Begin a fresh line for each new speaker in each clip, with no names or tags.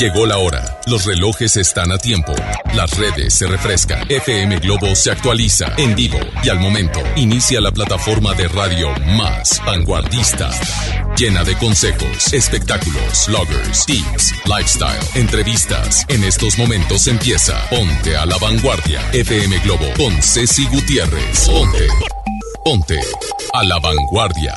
Llegó la hora. Los relojes están a tiempo. Las redes se refrescan. FM Globo se actualiza en vivo y al momento inicia la plataforma de radio más vanguardista. Llena de consejos, espectáculos, bloggers, tips, lifestyle, entrevistas. En estos momentos empieza Ponte a la Vanguardia. FM Globo con Ceci Gutiérrez. Ponte. Ponte a la Vanguardia.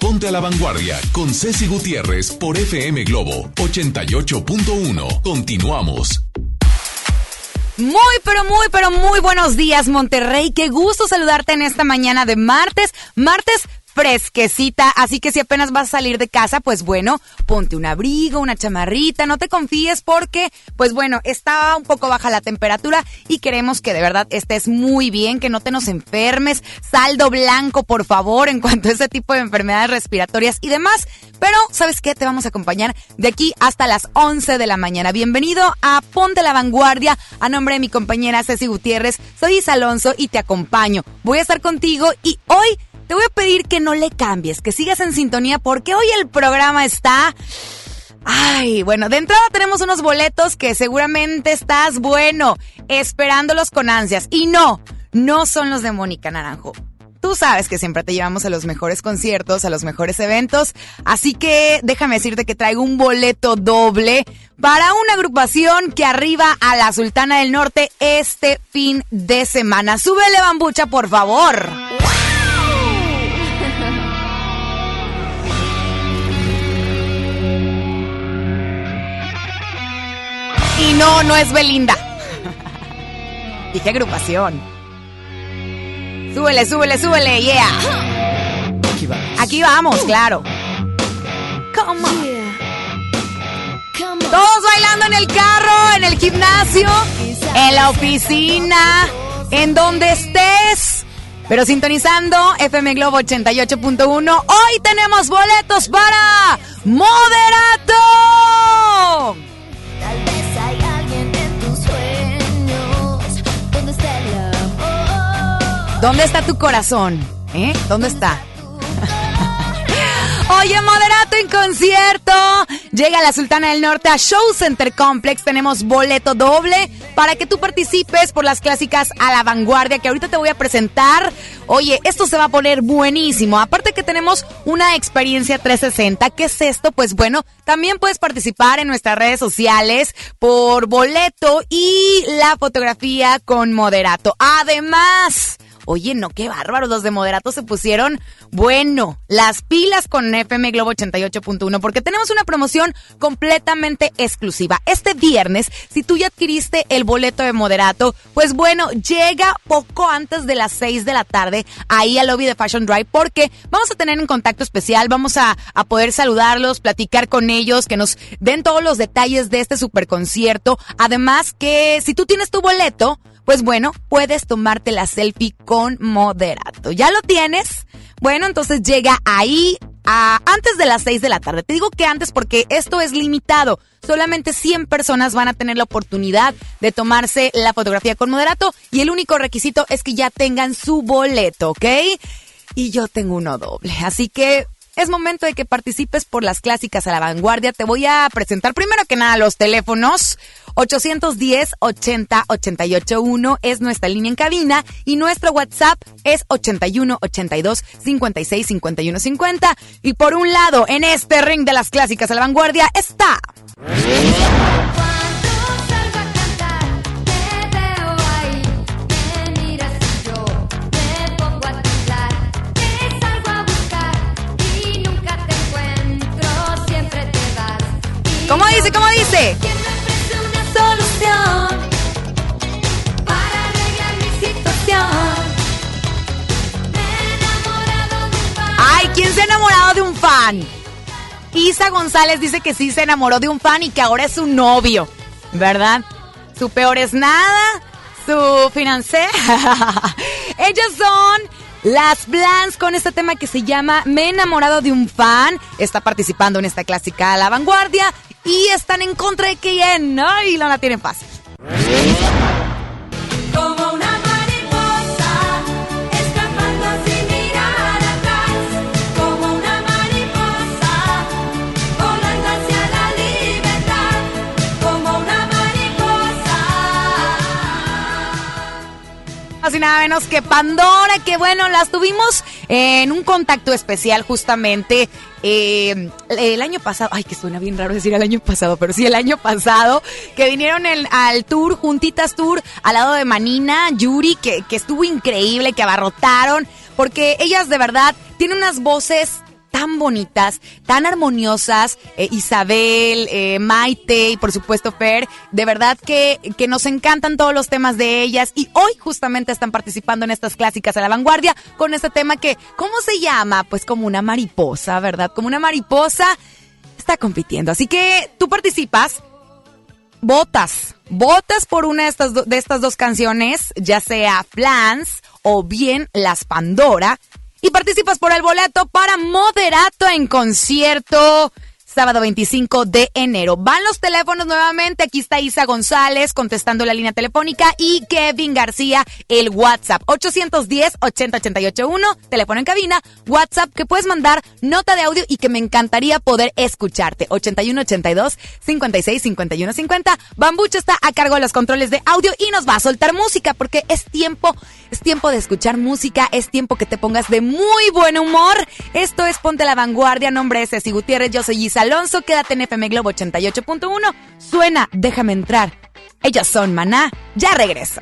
Ponte a la Vanguardia con Ceci Gutiérrez por FM Globo 88.1. Continuamos.
Muy, pero muy, pero muy buenos días, Monterrey. Qué gusto saludarte en esta mañana de martes. Martes fresquecita, así que si apenas vas a salir de casa, pues bueno, ponte un abrigo, una chamarrita, no te confíes porque, pues bueno, está un poco baja la temperatura y queremos que de verdad estés muy bien, que no te nos enfermes, saldo blanco, por favor, en cuanto a ese tipo de enfermedades respiratorias y demás. Pero, ¿sabes qué? Te vamos a acompañar de aquí hasta las 11 de la mañana. Bienvenido a Ponte la Vanguardia, a nombre de mi compañera Ceci Gutiérrez, soy Isa Alonso y te acompaño. Voy a estar contigo y hoy te voy a pedir que no le cambies, que sigas en sintonía porque hoy el programa está... Ay, bueno, de entrada tenemos unos boletos que seguramente estás, bueno, esperándolos con ansias. Y no, no son los de Mónica Naranjo. Tú sabes que siempre te llevamos a los mejores conciertos, a los mejores eventos, así que déjame decirte que traigo un boleto doble para una agrupación que arriba a la Sultana del Norte este fin de semana. Súbele bambucha, por favor. Y no, no es Belinda. Dije agrupación. Súbele, súbele, súbele, yeah. Aquí vamos. Aquí vamos, claro. Come on. Todos bailando en el carro, en el gimnasio, en la oficina, en donde estés. Pero sintonizando FM Globo 88.1, hoy tenemos boletos para Moderato. ¿Dónde está tu corazón? ¿Eh? ¿Dónde está? Oye, Moderato en concierto. Llega la Sultana del Norte a Show Center Complex. Tenemos boleto doble para que tú participes por las clásicas a la vanguardia que ahorita te voy a presentar. Oye, esto se va a poner buenísimo. Aparte que tenemos una experiencia 360. ¿Qué es esto? Pues bueno, también puedes participar en nuestras redes sociales por boleto y la fotografía con Moderato. Además, Oye, no, qué bárbaros. Los de Moderato se pusieron, bueno, las pilas con FM Globo 88.1 porque tenemos una promoción completamente exclusiva. Este viernes, si tú ya adquiriste el boleto de Moderato, pues bueno, llega poco antes de las 6 de la tarde ahí al lobby de Fashion Drive porque vamos a tener un contacto especial, vamos a, a poder saludarlos, platicar con ellos, que nos den todos los detalles de este super concierto. Además que si tú tienes tu boleto, pues bueno, puedes tomarte la selfie con moderato. ¿Ya lo tienes? Bueno, entonces llega ahí a antes de las 6 de la tarde. Te digo que antes porque esto es limitado. Solamente 100 personas van a tener la oportunidad de tomarse la fotografía con moderato y el único requisito es que ya tengan su boleto, ¿ok? Y yo tengo uno doble. Así que es momento de que participes por las clásicas a la vanguardia. Te voy a presentar primero que nada los teléfonos. 810 80 88 1 es nuestra línea en cabina y nuestro WhatsApp es 81 82 56 51 50. Y por un lado, en este ring de las clásicas a la vanguardia está. ¿Cómo dice? ¿Cómo dice? Para arreglar mi situación. Ay, ¿quién se ha enamorado de un fan? Isa González dice que sí se enamoró de un fan y que ahora es su novio, ¿verdad? Su peor es nada, su financiera. Ellos son las Blans con este tema que se llama Me he enamorado de un fan. Está participando en esta clásica la vanguardia y están en contra de Keyen. Ay, no la tienen fácil. Así nada menos que Pandora, que bueno, las tuvimos en un contacto especial justamente eh, el año pasado, ay, que suena bien raro decir el año pasado, pero sí el año pasado, que vinieron al tour, Juntitas Tour, al lado de Manina, Yuri, que, que estuvo increíble, que abarrotaron.
porque ellas de verdad tienen unas voces tan bonitas, tan armoniosas, eh, Isabel, eh, Maite y por supuesto Fer, de verdad que, que nos encantan todos los temas de ellas y hoy justamente están participando en estas clásicas a la vanguardia con este tema que, ¿cómo se llama? Pues como una mariposa, ¿verdad? Como una mariposa está compitiendo. Así que tú participas, votas, votas por una de estas, de estas dos canciones, ya sea Flans o bien Las Pandora y participas por el boleto para Moderato en concierto sábado 25 de enero. Van los teléfonos nuevamente. Aquí está Isa González contestando la línea telefónica y Kevin García el WhatsApp 810-80881, teléfono en cabina, WhatsApp que puedes mandar nota de audio y que me encantaría poder escucharte. 8182 56 51 50. Bambucho está a cargo de los controles de audio y nos va a soltar música porque es tiempo, es tiempo de escuchar música, es tiempo que te pongas de muy buen humor. Esto es Ponte la Vanguardia, nombre es Ceci Gutiérrez, yo soy Isa Alonso, quédate en FM Globo 88.1. Suena, déjame entrar. Ellos son Maná, ya regreso.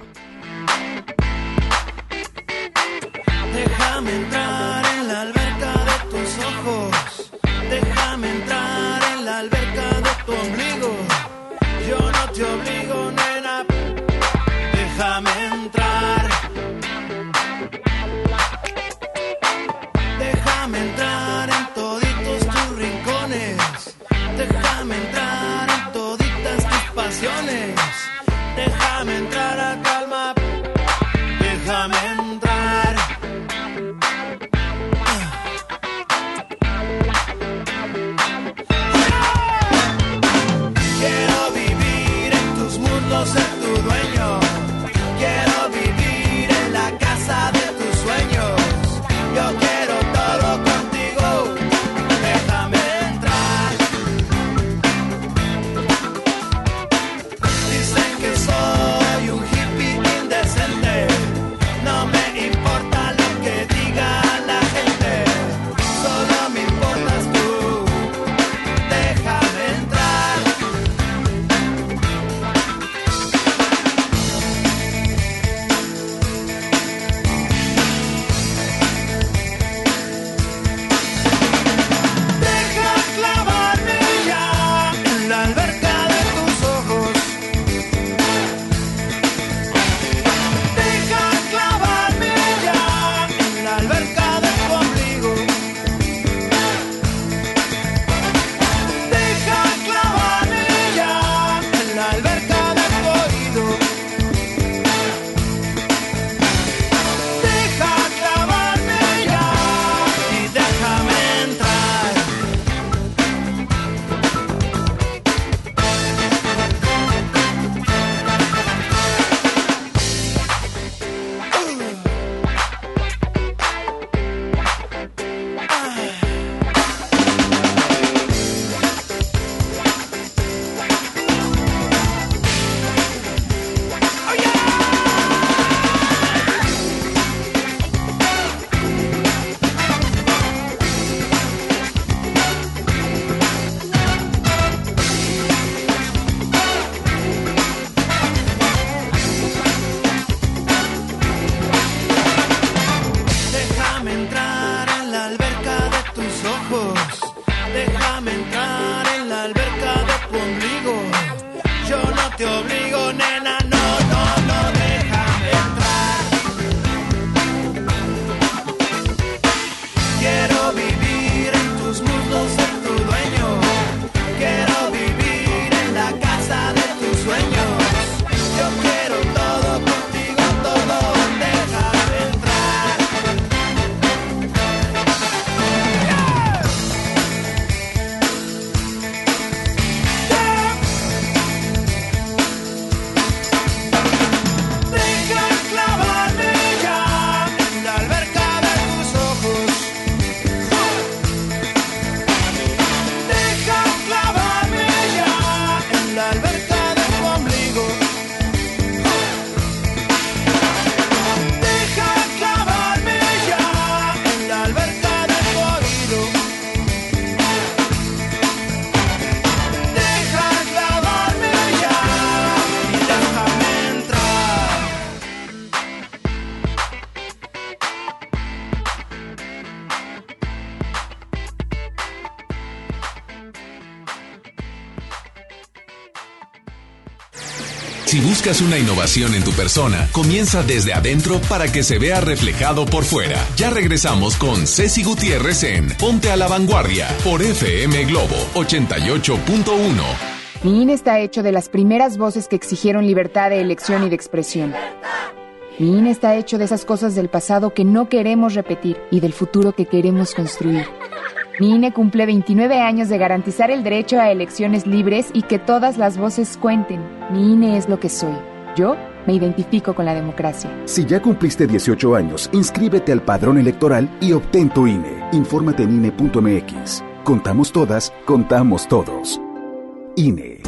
Buscas una innovación en tu persona, comienza desde adentro para que se vea reflejado por fuera. Ya regresamos con Ceci Gutiérrez en Ponte a la Vanguardia por FM Globo 88.1.
Mi INE está hecho de las primeras voces que exigieron libertad de elección y de expresión. Mi INE está hecho de esas cosas del pasado que no queremos repetir y del futuro que queremos construir. Mi INE cumple 29 años de garantizar el derecho a elecciones libres y que todas las voces cuenten. Mi INE es lo que soy. Yo me identifico con la democracia.
Si ya cumpliste 18 años, inscríbete al padrón electoral y obtén tu INE. Infórmate en INE.mx. Contamos todas, contamos todos. INE.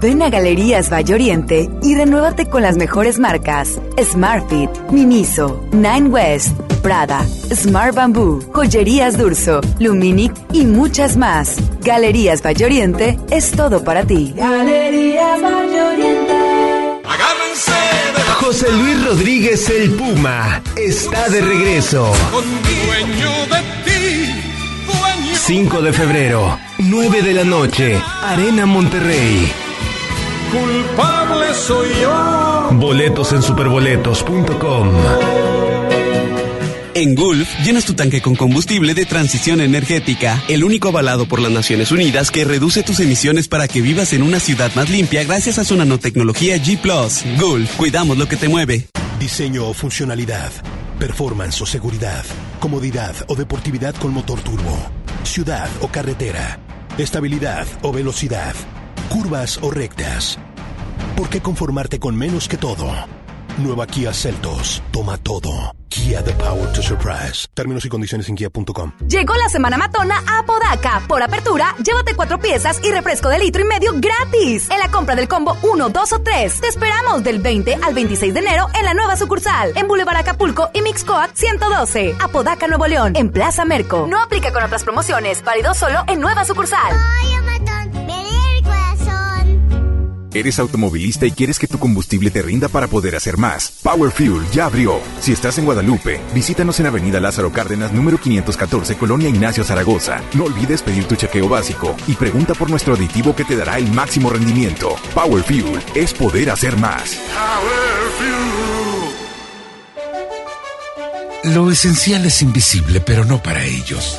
Ven a Galerías Valle Oriente y renuévate con las mejores marcas: Smartfit, Miniso, Nine West, Prada, Smart Bamboo, Joyerías Durso, Luminic y muchas más. Galerías Valle Oriente es todo para ti.
Galerías Valle Oriente.
José Luis Rodríguez el Puma está de regreso. 5 de febrero, 9 de la noche, Arena Monterrey.
Culpable soy yo.
Boletos en superboletos.com.
En Gulf, llenas tu tanque con combustible de transición energética, el único avalado por las Naciones Unidas que reduce tus emisiones para que vivas en una ciudad más limpia gracias a su nanotecnología G ⁇ Gulf, cuidamos lo que te mueve.
Diseño o funcionalidad, performance o seguridad, comodidad o deportividad con motor turbo, ciudad o carretera, estabilidad o velocidad, curvas o rectas. ¿Por qué conformarte con menos que todo? Nueva Kia Celtos. Toma todo. Kia The Power to Surprise. Términos y condiciones en kia.com.
Llegó la semana matona a Podaca. Por apertura, llévate cuatro piezas y refresco de litro y medio gratis. En la compra del combo 1, 2 o 3. Te esperamos del 20 al 26 de enero en la nueva sucursal. En Boulevard Acapulco y Mixcoat 112. Apodaca, Nuevo León. En Plaza Merco. No aplica con otras promociones. Válido solo en nueva sucursal.
Eres automovilista y quieres que tu combustible te rinda para poder hacer más. Power Fuel ya abrió. Si estás en Guadalupe, visítanos en Avenida Lázaro Cárdenas, número 514, Colonia Ignacio Zaragoza. No olvides pedir tu chequeo básico y pregunta por nuestro aditivo que te dará el máximo rendimiento. Power Fuel es poder hacer más. Power
Fuel. Lo esencial es invisible, pero no para ellos.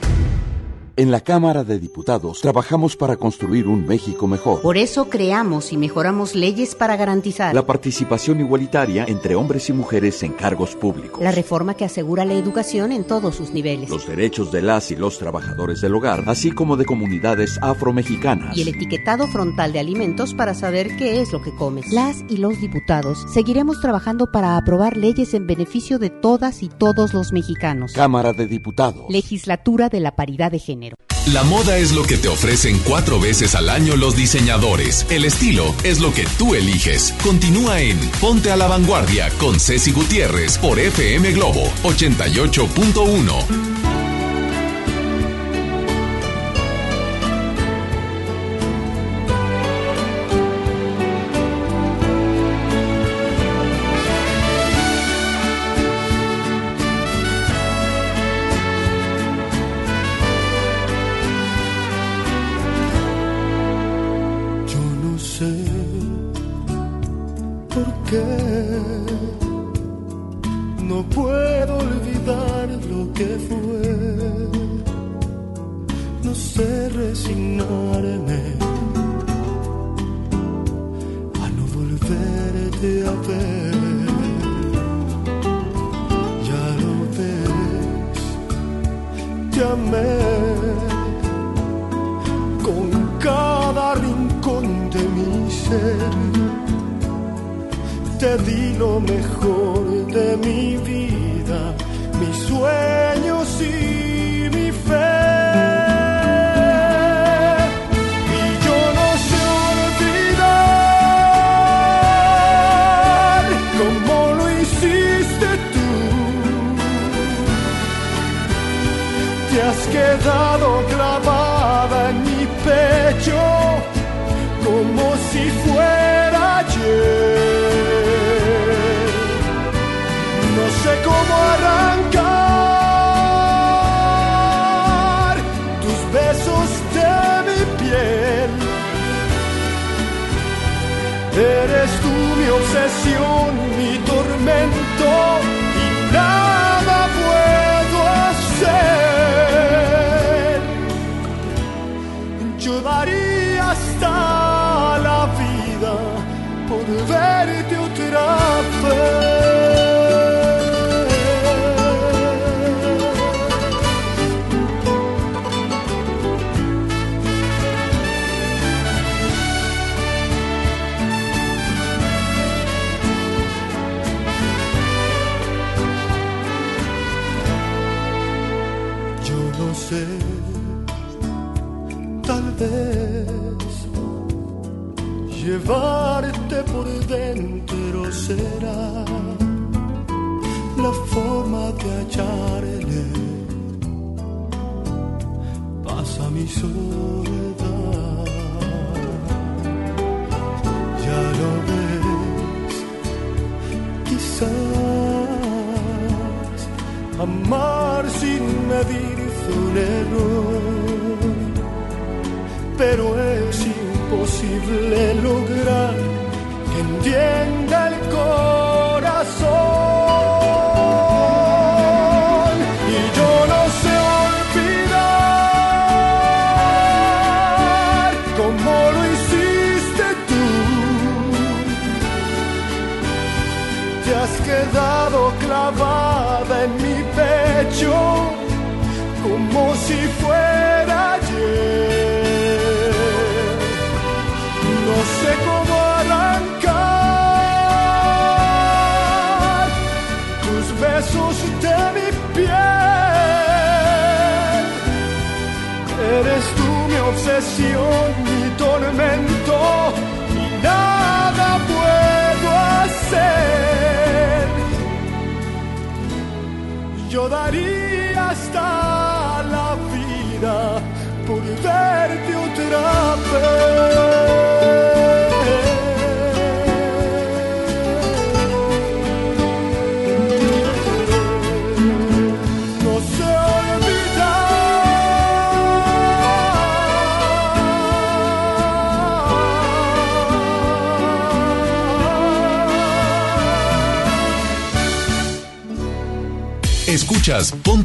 you En la Cámara de Diputados trabajamos para construir un México mejor.
Por eso creamos y mejoramos leyes para garantizar
la participación igualitaria entre hombres y mujeres en cargos públicos.
La reforma que asegura la educación en todos sus niveles.
Los derechos de las y los trabajadores del hogar, así como de comunidades afromexicanas.
Y el etiquetado frontal de alimentos para saber qué es lo que comes. Las y los diputados seguiremos trabajando para aprobar leyes en beneficio de todas y todos los mexicanos.
Cámara de Diputados.
Legislatura de la Paridad de Género.
La moda es lo que te ofrecen cuatro veces al año los diseñadores. El estilo es lo que tú eliges. Continúa en Ponte a la Vanguardia con Ceci Gutiérrez por FM Globo 88.1.
resignarme a no volverte a ver. Ya lo ves, te amé con cada rincón de mi ser. Te di lo mejor de mi vida, mis sueños y quedado clavada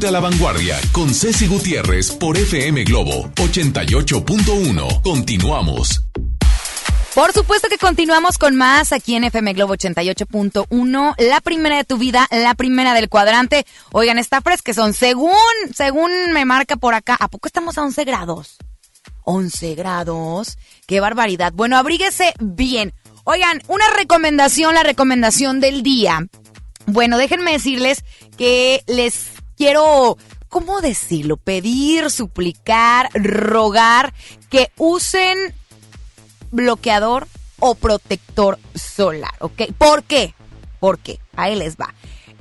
a la Vanguardia con Ceci Gutiérrez por FM Globo 88.1. Continuamos.
Por supuesto que continuamos con más aquí en FM Globo 88.1, la primera de tu vida, la primera del cuadrante. Oigan, está fresca, son según, según me marca por acá, ¿a poco estamos a 11 grados? 11 grados, qué barbaridad. Bueno, abríguese bien. Oigan, una recomendación, la recomendación del día. Bueno, déjenme decirles que les quiero, ¿cómo decirlo? Pedir, suplicar, rogar que usen bloqueador o protector solar, ¿ok? ¿Por qué? ¿Por qué? Ahí les va.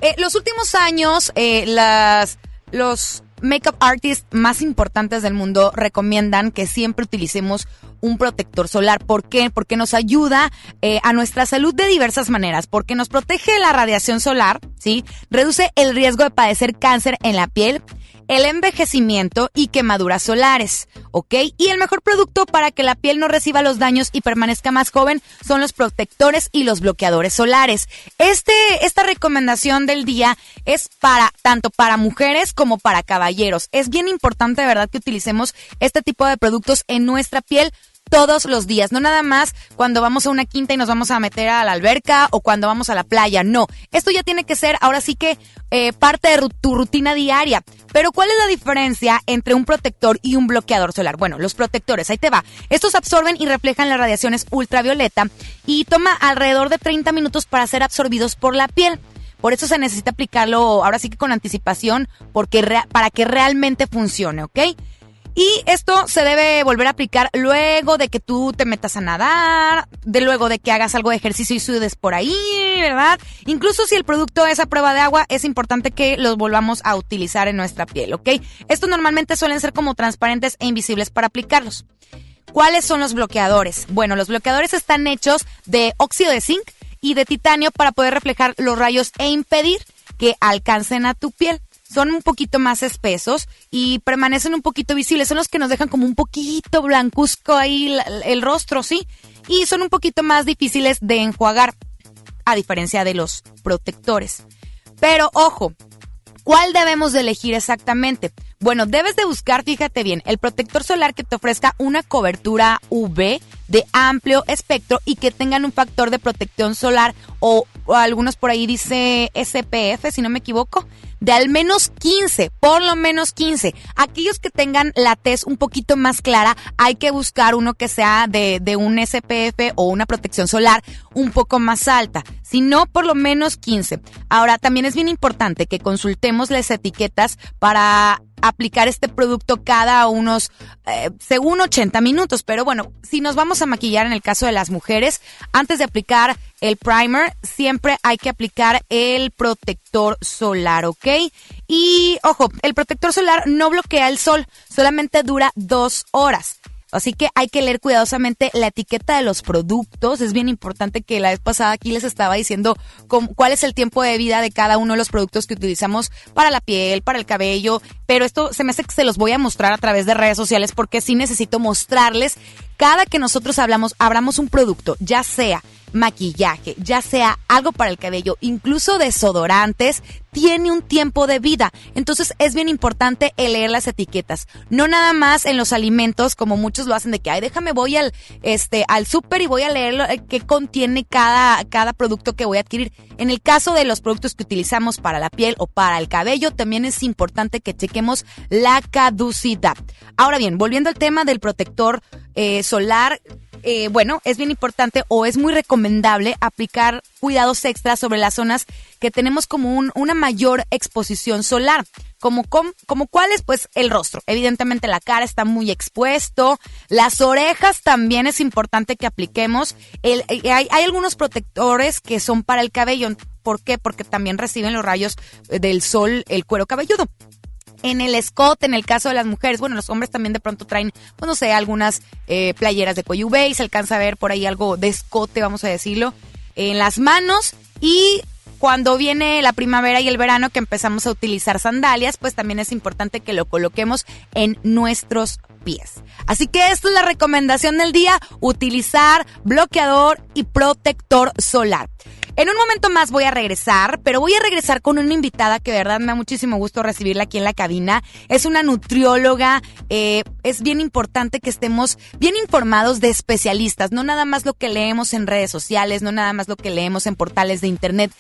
Eh, los últimos años, eh, las, los makeup artists más importantes del mundo recomiendan que siempre utilicemos un protector solar. ¿Por qué? Porque nos ayuda eh, a nuestra salud de diversas maneras. Porque nos protege de la radiación solar, ¿sí? Reduce el riesgo de padecer cáncer en la piel, el envejecimiento y quemaduras solares, ¿ok? Y el mejor producto para que la piel no reciba los daños y permanezca más joven son los protectores y los bloqueadores solares. Este, esta recomendación del día es para tanto para mujeres como para caballeros. Es bien importante, de verdad, que utilicemos este tipo de productos en nuestra piel todos los días, no nada más cuando vamos a una quinta y nos vamos a meter a la alberca o cuando vamos a la playa, no, esto ya tiene que ser ahora sí que eh, parte de tu rutina diaria, Pero ¿cuál es la diferencia entre un protector y un bloqueador solar? Bueno, los protectores, ahí te va. Estos absorben y reflejan las radiaciones ultravioleta y toma alrededor de 30 minutos para ser absorbidos por la piel. Por eso se necesita aplicarlo ahora sí que con anticipación porque para que realmente funcione, ¿ok? Y esto se debe volver a aplicar luego de que tú te metas a nadar, de luego de que hagas algo de ejercicio y sudes por ahí, ¿verdad? Incluso si el producto es a prueba de agua, es importante que los volvamos a utilizar en nuestra piel, ¿ok? Estos normalmente suelen ser como transparentes e invisibles para aplicarlos. ¿Cuáles son los bloqueadores? Bueno, los bloqueadores están hechos de óxido de zinc y de titanio para poder reflejar los rayos e impedir que alcancen a tu piel son un poquito más espesos y permanecen un poquito visibles. Son los que nos dejan como un poquito blancuzco ahí el, rostro, ¿sí? Y son un poquito más difíciles de enjuagar, a diferencia de los protectores. Pero ojo, ¿cuál debemos de elegir exactamente? Bueno, debes de buscar, fíjate bien, el protector solar que te ofrezca una cobertura UV de amplio espectro y que tengan un factor de protección solar o, o algunos por ahí dice SPF, si no me equivoco, de al menos 15, por lo menos 15. Aquellos que tengan la tez un poquito más clara, hay que buscar uno que sea de, de un SPF o una protección solar un poco más alta. Si no, por lo menos 15. Ahora, también es bien importante que consultemos las etiquetas para aplicar este producto cada unos, eh, según 80 minutos. Pero bueno, si nos vamos a maquillar en el caso de las mujeres, antes de aplicar el primer, siempre hay que aplicar el protector solar, ¿ok? Y ojo, el protector solar no bloquea el sol, solamente dura dos horas. Así que hay que leer cuidadosamente la etiqueta de los productos. Es bien importante que la vez pasada aquí les estaba diciendo cuál es el tiempo de vida de cada uno de los productos que utilizamos para la piel, para el cabello. Pero esto se me hace que se los voy a mostrar a través de redes sociales porque sí necesito mostrarles cada que nosotros hablamos, abramos un producto, ya sea maquillaje, ya sea algo para el cabello, incluso desodorantes, tiene un tiempo de vida. Entonces es bien importante leer las etiquetas. No nada más en los alimentos, como muchos lo hacen de que, ay, déjame, voy al, este, al súper y voy a leer eh, qué contiene cada, cada producto que voy a adquirir. En el caso de los productos que utilizamos para la piel o para el cabello, también es importante que chequemos la caducidad. Ahora bien, volviendo al tema del protector eh, solar, eh, bueno, es bien importante o es muy recomendable aplicar cuidados extras sobre las zonas que tenemos como un, una mayor exposición solar. Como, como cuáles, pues el rostro. Evidentemente la cara está muy expuesto. Las orejas también es importante que apliquemos. El, eh, hay, hay algunos protectores que son para el cabello. ¿Por qué? Porque también reciben los rayos del sol el cuero cabelludo en el escote, en el caso de las mujeres, bueno, los hombres también de pronto traen, pues no sé, algunas eh, playeras de cuello y se alcanza a ver por ahí algo de escote, vamos a decirlo, en las manos y cuando viene la primavera y el verano que empezamos a utilizar sandalias, pues también es importante que lo coloquemos en nuestros pies. Así que esta es la recomendación del día, utilizar bloqueador y protector solar. En un momento más voy a regresar, pero voy a regresar con una invitada que de verdad me da muchísimo gusto recibirla aquí en la cabina. Es una nutrióloga. Eh, es bien importante que estemos bien informados de especialistas, no nada más lo que leemos en redes sociales, no nada más lo que leemos en portales de internet.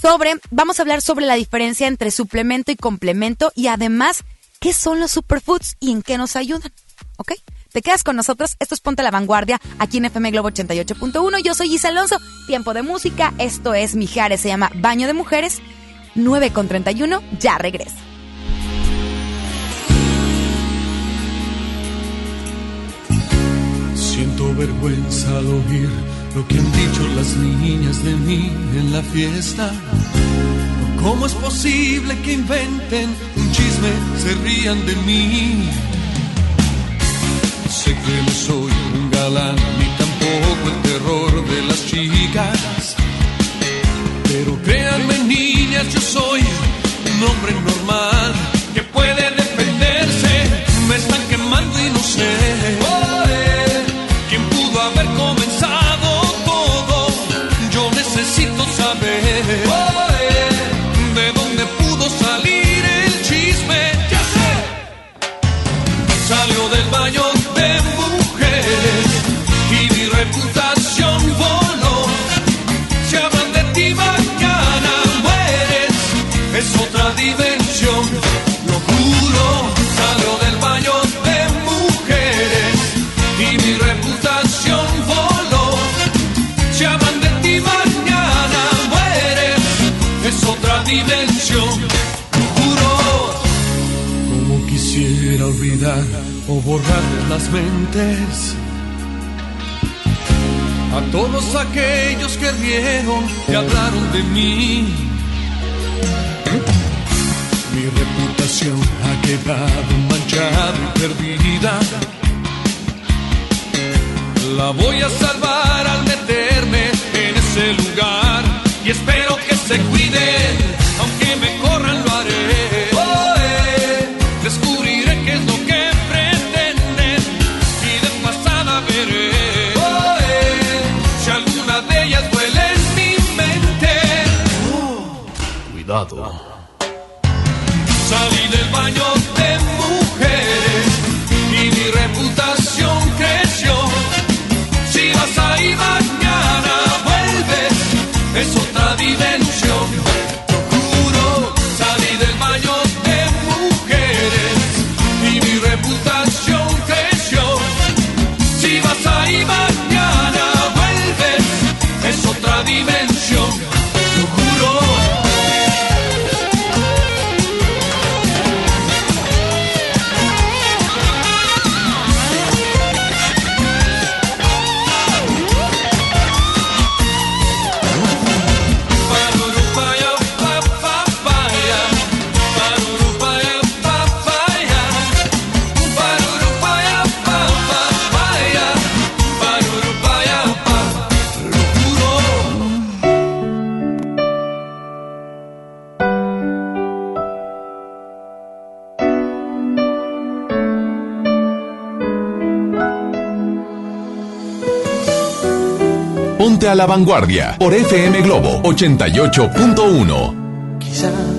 Sobre, vamos a hablar sobre la diferencia entre suplemento y complemento y además, ¿qué son los superfoods y en qué nos ayudan? ¿Ok? Te quedas con nosotros. Esto es Ponte la Vanguardia aquí en FM Globo 88.1. Yo soy Isa Alonso. Tiempo de música. Esto es Mijares. Se llama Baño de Mujeres. 9 con 31. Ya regresa.
Vergüenza al oír lo que han dicho las niñas de mí en la fiesta. ¿Cómo es posible que inventen un chisme, se rían de mí? sé que no soy un galán ni tampoco el terror de las chicas. Pero créanme niñas, yo soy un hombre normal que puede defenderse. Me están quemando y no sé borrarles las mentes a todos aquellos que rieron y hablaron de mí. Mi reputación ha quedado manchada y perdida. La voy a salvar al meterme en ese lugar y espero cuidado. Salí del baño.
Ponte a la vanguardia por FM Globo 88.1.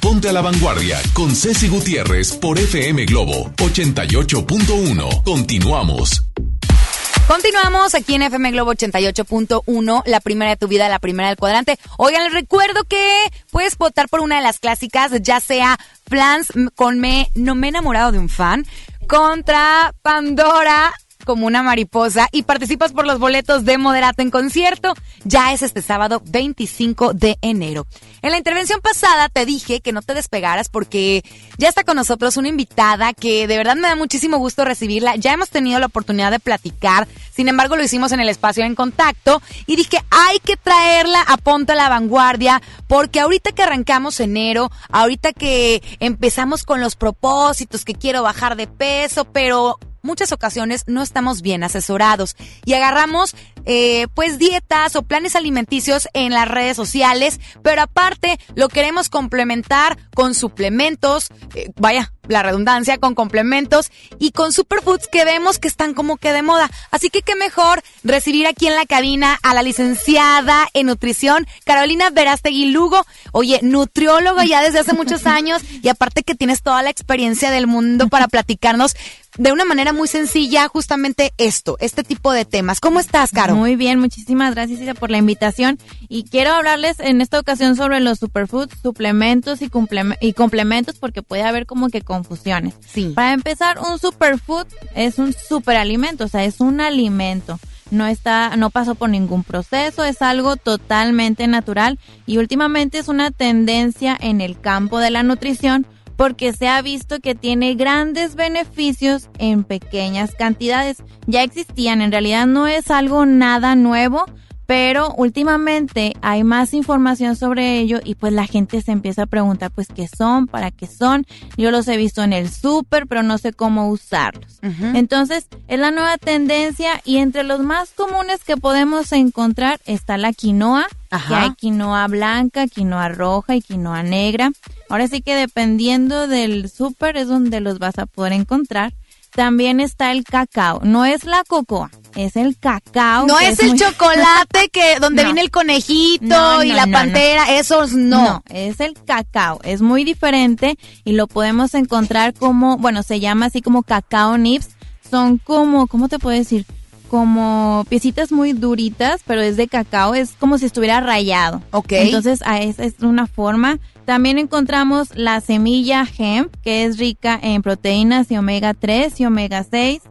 Ponte a la Vanguardia con Ceci Gutiérrez por FM Globo 88.1. Continuamos.
Continuamos aquí en FM Globo 88.1, la primera de tu vida, la primera del cuadrante. Oigan, recuerdo que puedes votar por una de las clásicas, ya sea Plans con Me, No me he enamorado de un fan, contra Pandora como una mariposa y participas por los boletos de Moderato en concierto. Ya es este sábado 25 de enero. En la intervención pasada te dije que no te despegaras porque ya está con nosotros una invitada que de verdad me da muchísimo gusto recibirla. Ya hemos tenido la oportunidad de platicar, sin embargo lo hicimos en el espacio en contacto y dije hay que traerla a Ponte a la Vanguardia porque ahorita que arrancamos enero, ahorita que empezamos con los propósitos, que quiero bajar de peso, pero muchas ocasiones no estamos bien asesorados y agarramos eh, pues dietas o planes alimenticios en las redes sociales, pero aparte lo queremos complementar con suplementos, eh, vaya, la redundancia, con complementos y con superfoods que vemos que están como que de moda. Así que qué mejor recibir aquí en la cabina a la licenciada en nutrición, Carolina Verástegui Lugo. Oye, nutrióloga ya desde hace muchos años y aparte que tienes toda la experiencia del mundo para platicarnos de una manera muy sencilla justamente esto, este tipo de temas. ¿Cómo estás, Caro?
Muy bien, muchísimas gracias Isa, por la invitación y quiero hablarles en esta ocasión sobre los superfoods, suplementos y, y complementos porque puede haber como que confusiones.
Sí.
Para empezar, un superfood es un superalimento, o sea, es un alimento no está, no pasó por ningún proceso, es algo totalmente natural y últimamente es una tendencia en el campo de la nutrición porque se ha visto que tiene grandes beneficios en pequeñas cantidades. Ya existían, en realidad no es algo nada nuevo, pero últimamente hay más información sobre ello y pues la gente se empieza a preguntar pues qué son, para qué son. Yo los he visto en el súper, pero no sé cómo usarlos. Entonces, es la nueva tendencia y entre los más comunes que podemos encontrar está la quinoa, que hay quinoa blanca, quinoa roja y quinoa negra. Ahora sí que dependiendo del súper es donde los vas a poder encontrar. También está el cacao. No es la cocoa, es el cacao.
No es, el chocolate que donde viene el conejito y la pantera, esos no.
No, es el cacao. Es muy diferente y lo podemos encontrar como, bueno, se llama así como cacao nips. Son como, ¿cómo te puedo decir? como piecitas muy duritas, pero es de cacao, es como si estuviera rayado.
Ok.
Entonces, a esa es una forma. También encontramos la semilla hemp, que es rica en proteínas y omega 3 y omega 6.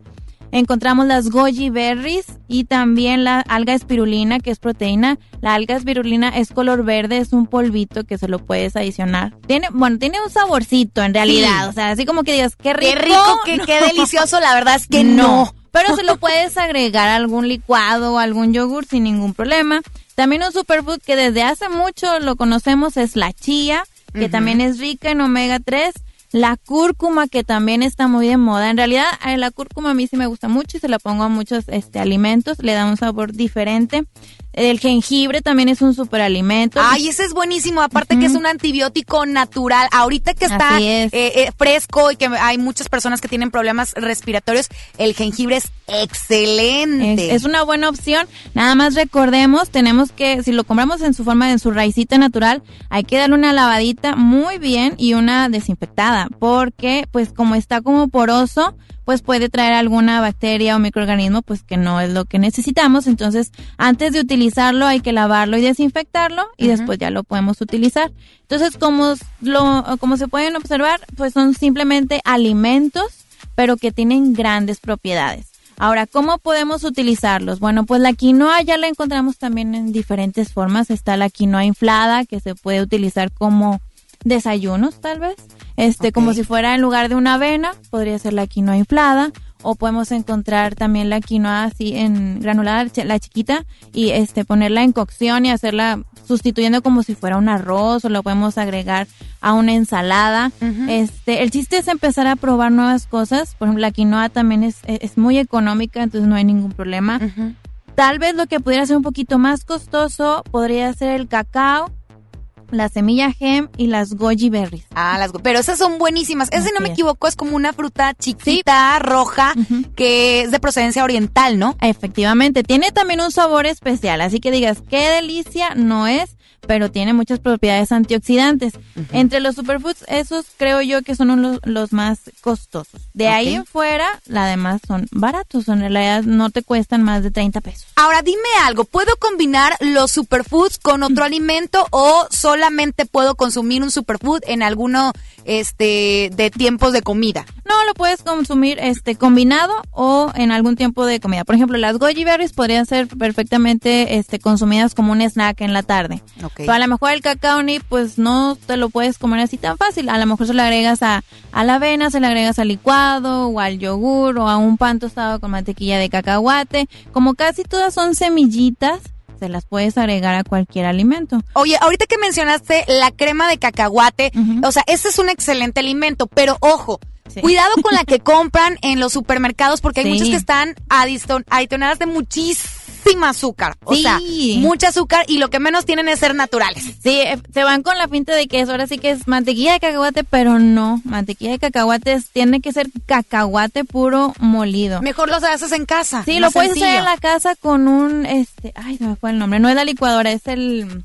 Encontramos las goji berries y también la alga espirulina, que es proteína. La alga espirulina es color verde, es un polvito que se lo puedes adicionar. Tiene, bueno, tiene un saborcito en realidad. O sea, así como que digas, qué rico.
Qué rico, qué, qué delicioso. La verdad es que no.
Pero se lo puedes agregar a algún licuado o algún yogur sin ningún problema. También un superfood que desde hace mucho lo conocemos es la chía, que también es rica en omega 3. La cúrcuma, que también está muy de moda. En realidad, eh, la cúrcuma a mí sí me gusta mucho y se la pongo a muchos este, alimentos. Le da un sabor diferente. El jengibre también es un superalimento.
Ay, ese es buenísimo. Aparte que es un antibiótico natural. Ahorita que está eh, eh, fresco y que hay muchas personas que tienen problemas respiratorios, el jengibre es excelente.
Es, una buena opción. Nada más recordemos, tenemos que, si lo compramos en su forma, en su raicita natural, hay que darle una lavadita muy bien y una desinfectada. Porque, pues, como está como poroso, pues puede traer alguna bacteria o microorganismo, pues que no es lo que necesitamos. Entonces, antes de utilizarlo hay que lavarlo y desinfectarlo y después ya lo podemos utilizar. Entonces, como, lo, como se pueden observar, pues son simplemente alimentos, pero que tienen grandes propiedades. Ahora, ¿cómo podemos utilizarlos? Bueno, pues la quinoa ya la encontramos también en diferentes formas. Está la quinoa inflada, que se puede utilizar como desayunos, tal vez. Este, como si fuera en lugar de una avena, podría ser la quinoa inflada. O podemos encontrar también la quinoa así en granulada, la chiquita, y este, ponerla en cocción y hacerla sustituyendo como si fuera un arroz o lo podemos agregar a una ensalada. Este, el chiste es empezar a probar nuevas cosas. Por ejemplo, la quinoa también es, es muy económica, entonces no hay ningún problema. Tal vez lo que pudiera ser un poquito más costoso podría ser el cacao, la semilla gem y las goji berries.
Ah, las pero esas son buenísimas. Ese, si no me equivoco, es como una fruta chiquita, roja, que es de procedencia oriental, ¿no?
Efectivamente, tiene también un sabor especial, así que digas, qué delicia no es, pero tiene muchas propiedades antioxidantes. Entre los superfoods, esos creo yo que son los, los más costosos. De ahí en fuera, la demás son baratos, en realidad no te cuestan más de 30 pesos.
Ahora dime algo, ¿puedo combinar los superfoods con otro alimento o solamente puedo consumir un superfood en alguno este de tiempos de comida?
No, lo puedes consumir este combinado o en algún tiempo de comida. Por ejemplo, las goji berries podrían ser perfectamente este consumidas como un snack en la tarde.
Ok.
Pero a lo mejor el cacao ni pues no te lo puedes comer así tan fácil. A lo mejor se lo agregas a, a la avena, se lo agregas al licuado o al yogur o a un pan tostado con mantequilla de cacahuate. Como casi todas son semillitas, se las puedes agregar a cualquier alimento.
Oye, ahorita que mencionaste la crema de cacahuate, o sea, este es un excelente alimento, pero ojo, cuidado con la que compran en los supermercados porque hay
Sí.
muchas que están adicionadas de muchísima azúcar. O
Sí.
sea, mucha azúcar y lo que menos tienen es ser naturales.
Sí, eh, se van con la pinta de que eso ahora sí que es mantequilla de cacahuate, pero no, mantequilla de cacahuate es- tiene que ser cacahuate puro molido.
Mejor los haces en casa.
Sí, lo puedes hacer en la casa con un, este, ay, se me fue el nombre, no es la licuadora, es el...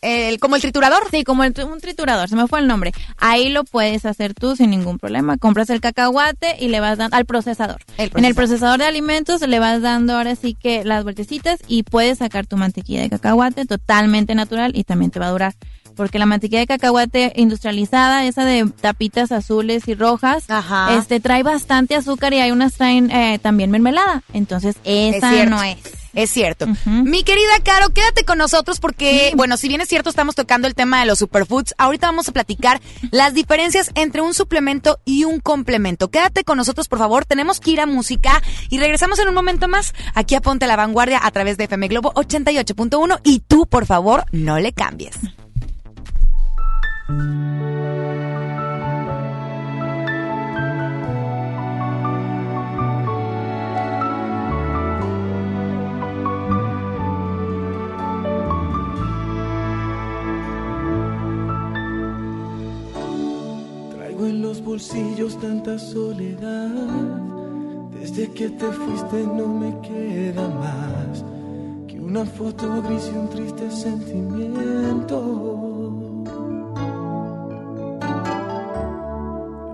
El, ¿Como el triturador?
Sí, como el, un triturador, se me fue el nombre. Ahí lo puedes hacer tú sin ningún problema. Compras el cacahuate y le vas dando al procesador. En el
procesador.
de alimentos le vas dando ahora sí que las vueltecitas y puedes sacar tu mantequilla de cacahuate totalmente natural y también te va a durar. Porque la mantequilla de cacahuate industrializada, esa de tapitas azules y rojas,
Ajá.
este trae bastante azúcar y hay unas traen eh, también mermelada. Entonces, esa no es.
Es cierto. Mi querida Caro, quédate con nosotros porque, bueno, si bien es cierto, estamos tocando el tema de los superfoods, ahorita vamos a platicar las diferencias entre un suplemento y un complemento. Quédate con nosotros, por favor. Tenemos que ir a música y regresamos en un momento más aquí a Ponte la Vanguardia a través de FM Globo 88.1 y tú, por favor, no le cambies.
Soledad. Desde que te fuiste no me queda más que una foto gris y un triste sentimiento.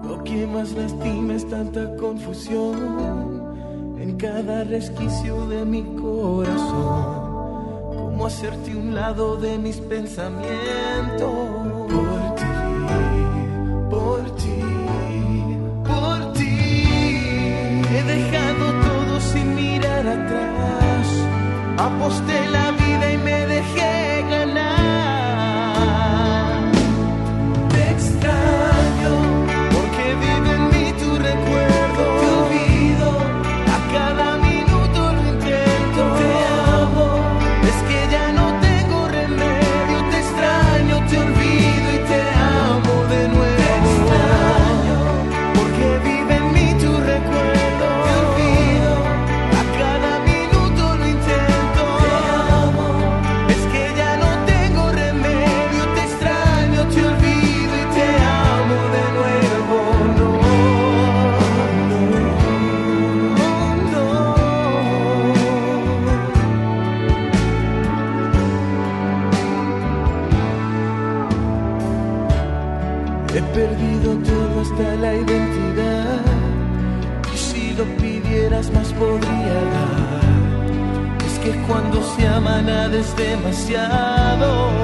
Lo que más lastima es tanta confusión en cada resquicio de mi corazón. Cómo hacerte un lado de mis pensamientos. Nada es demasiado.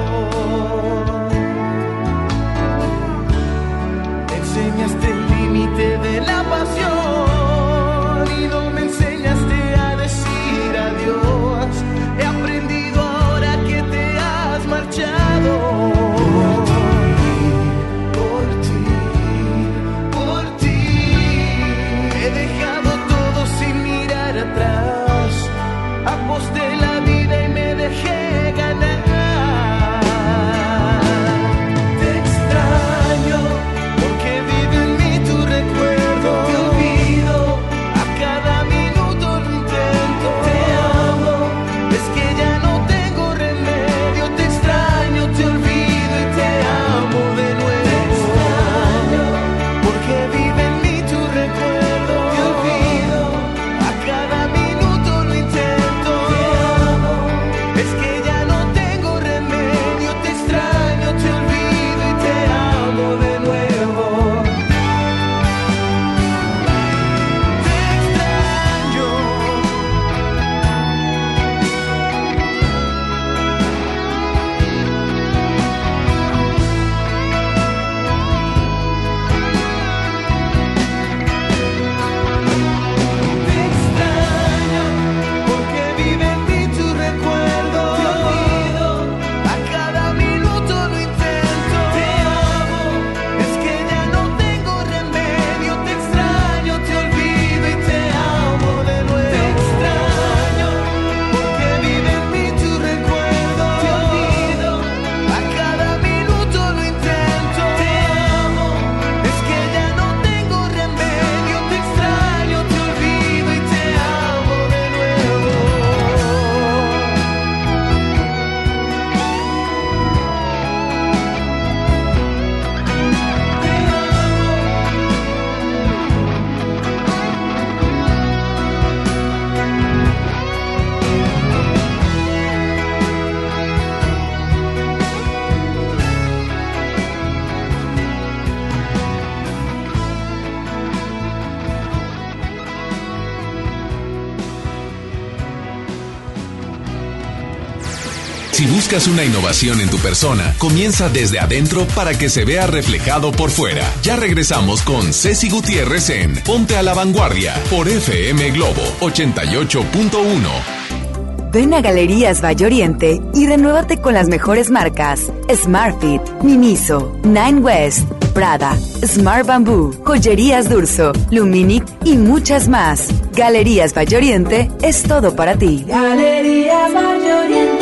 Buscas una innovación en tu persona, comienza desde adentro para que se vea reflejado por fuera. Ya regresamos con Ceci Gutiérrez en Ponte a la Vanguardia por FM Globo 88.1.
Ven a Galerías Valle Oriente y renuévate con las mejores marcas: Smartfit, Miniso, Nine West, Prada, Smart Bamboo, Joyerías Durso, Luminic y muchas más. Galerías Valle Oriente es todo para ti.
Galerías Valle Oriente.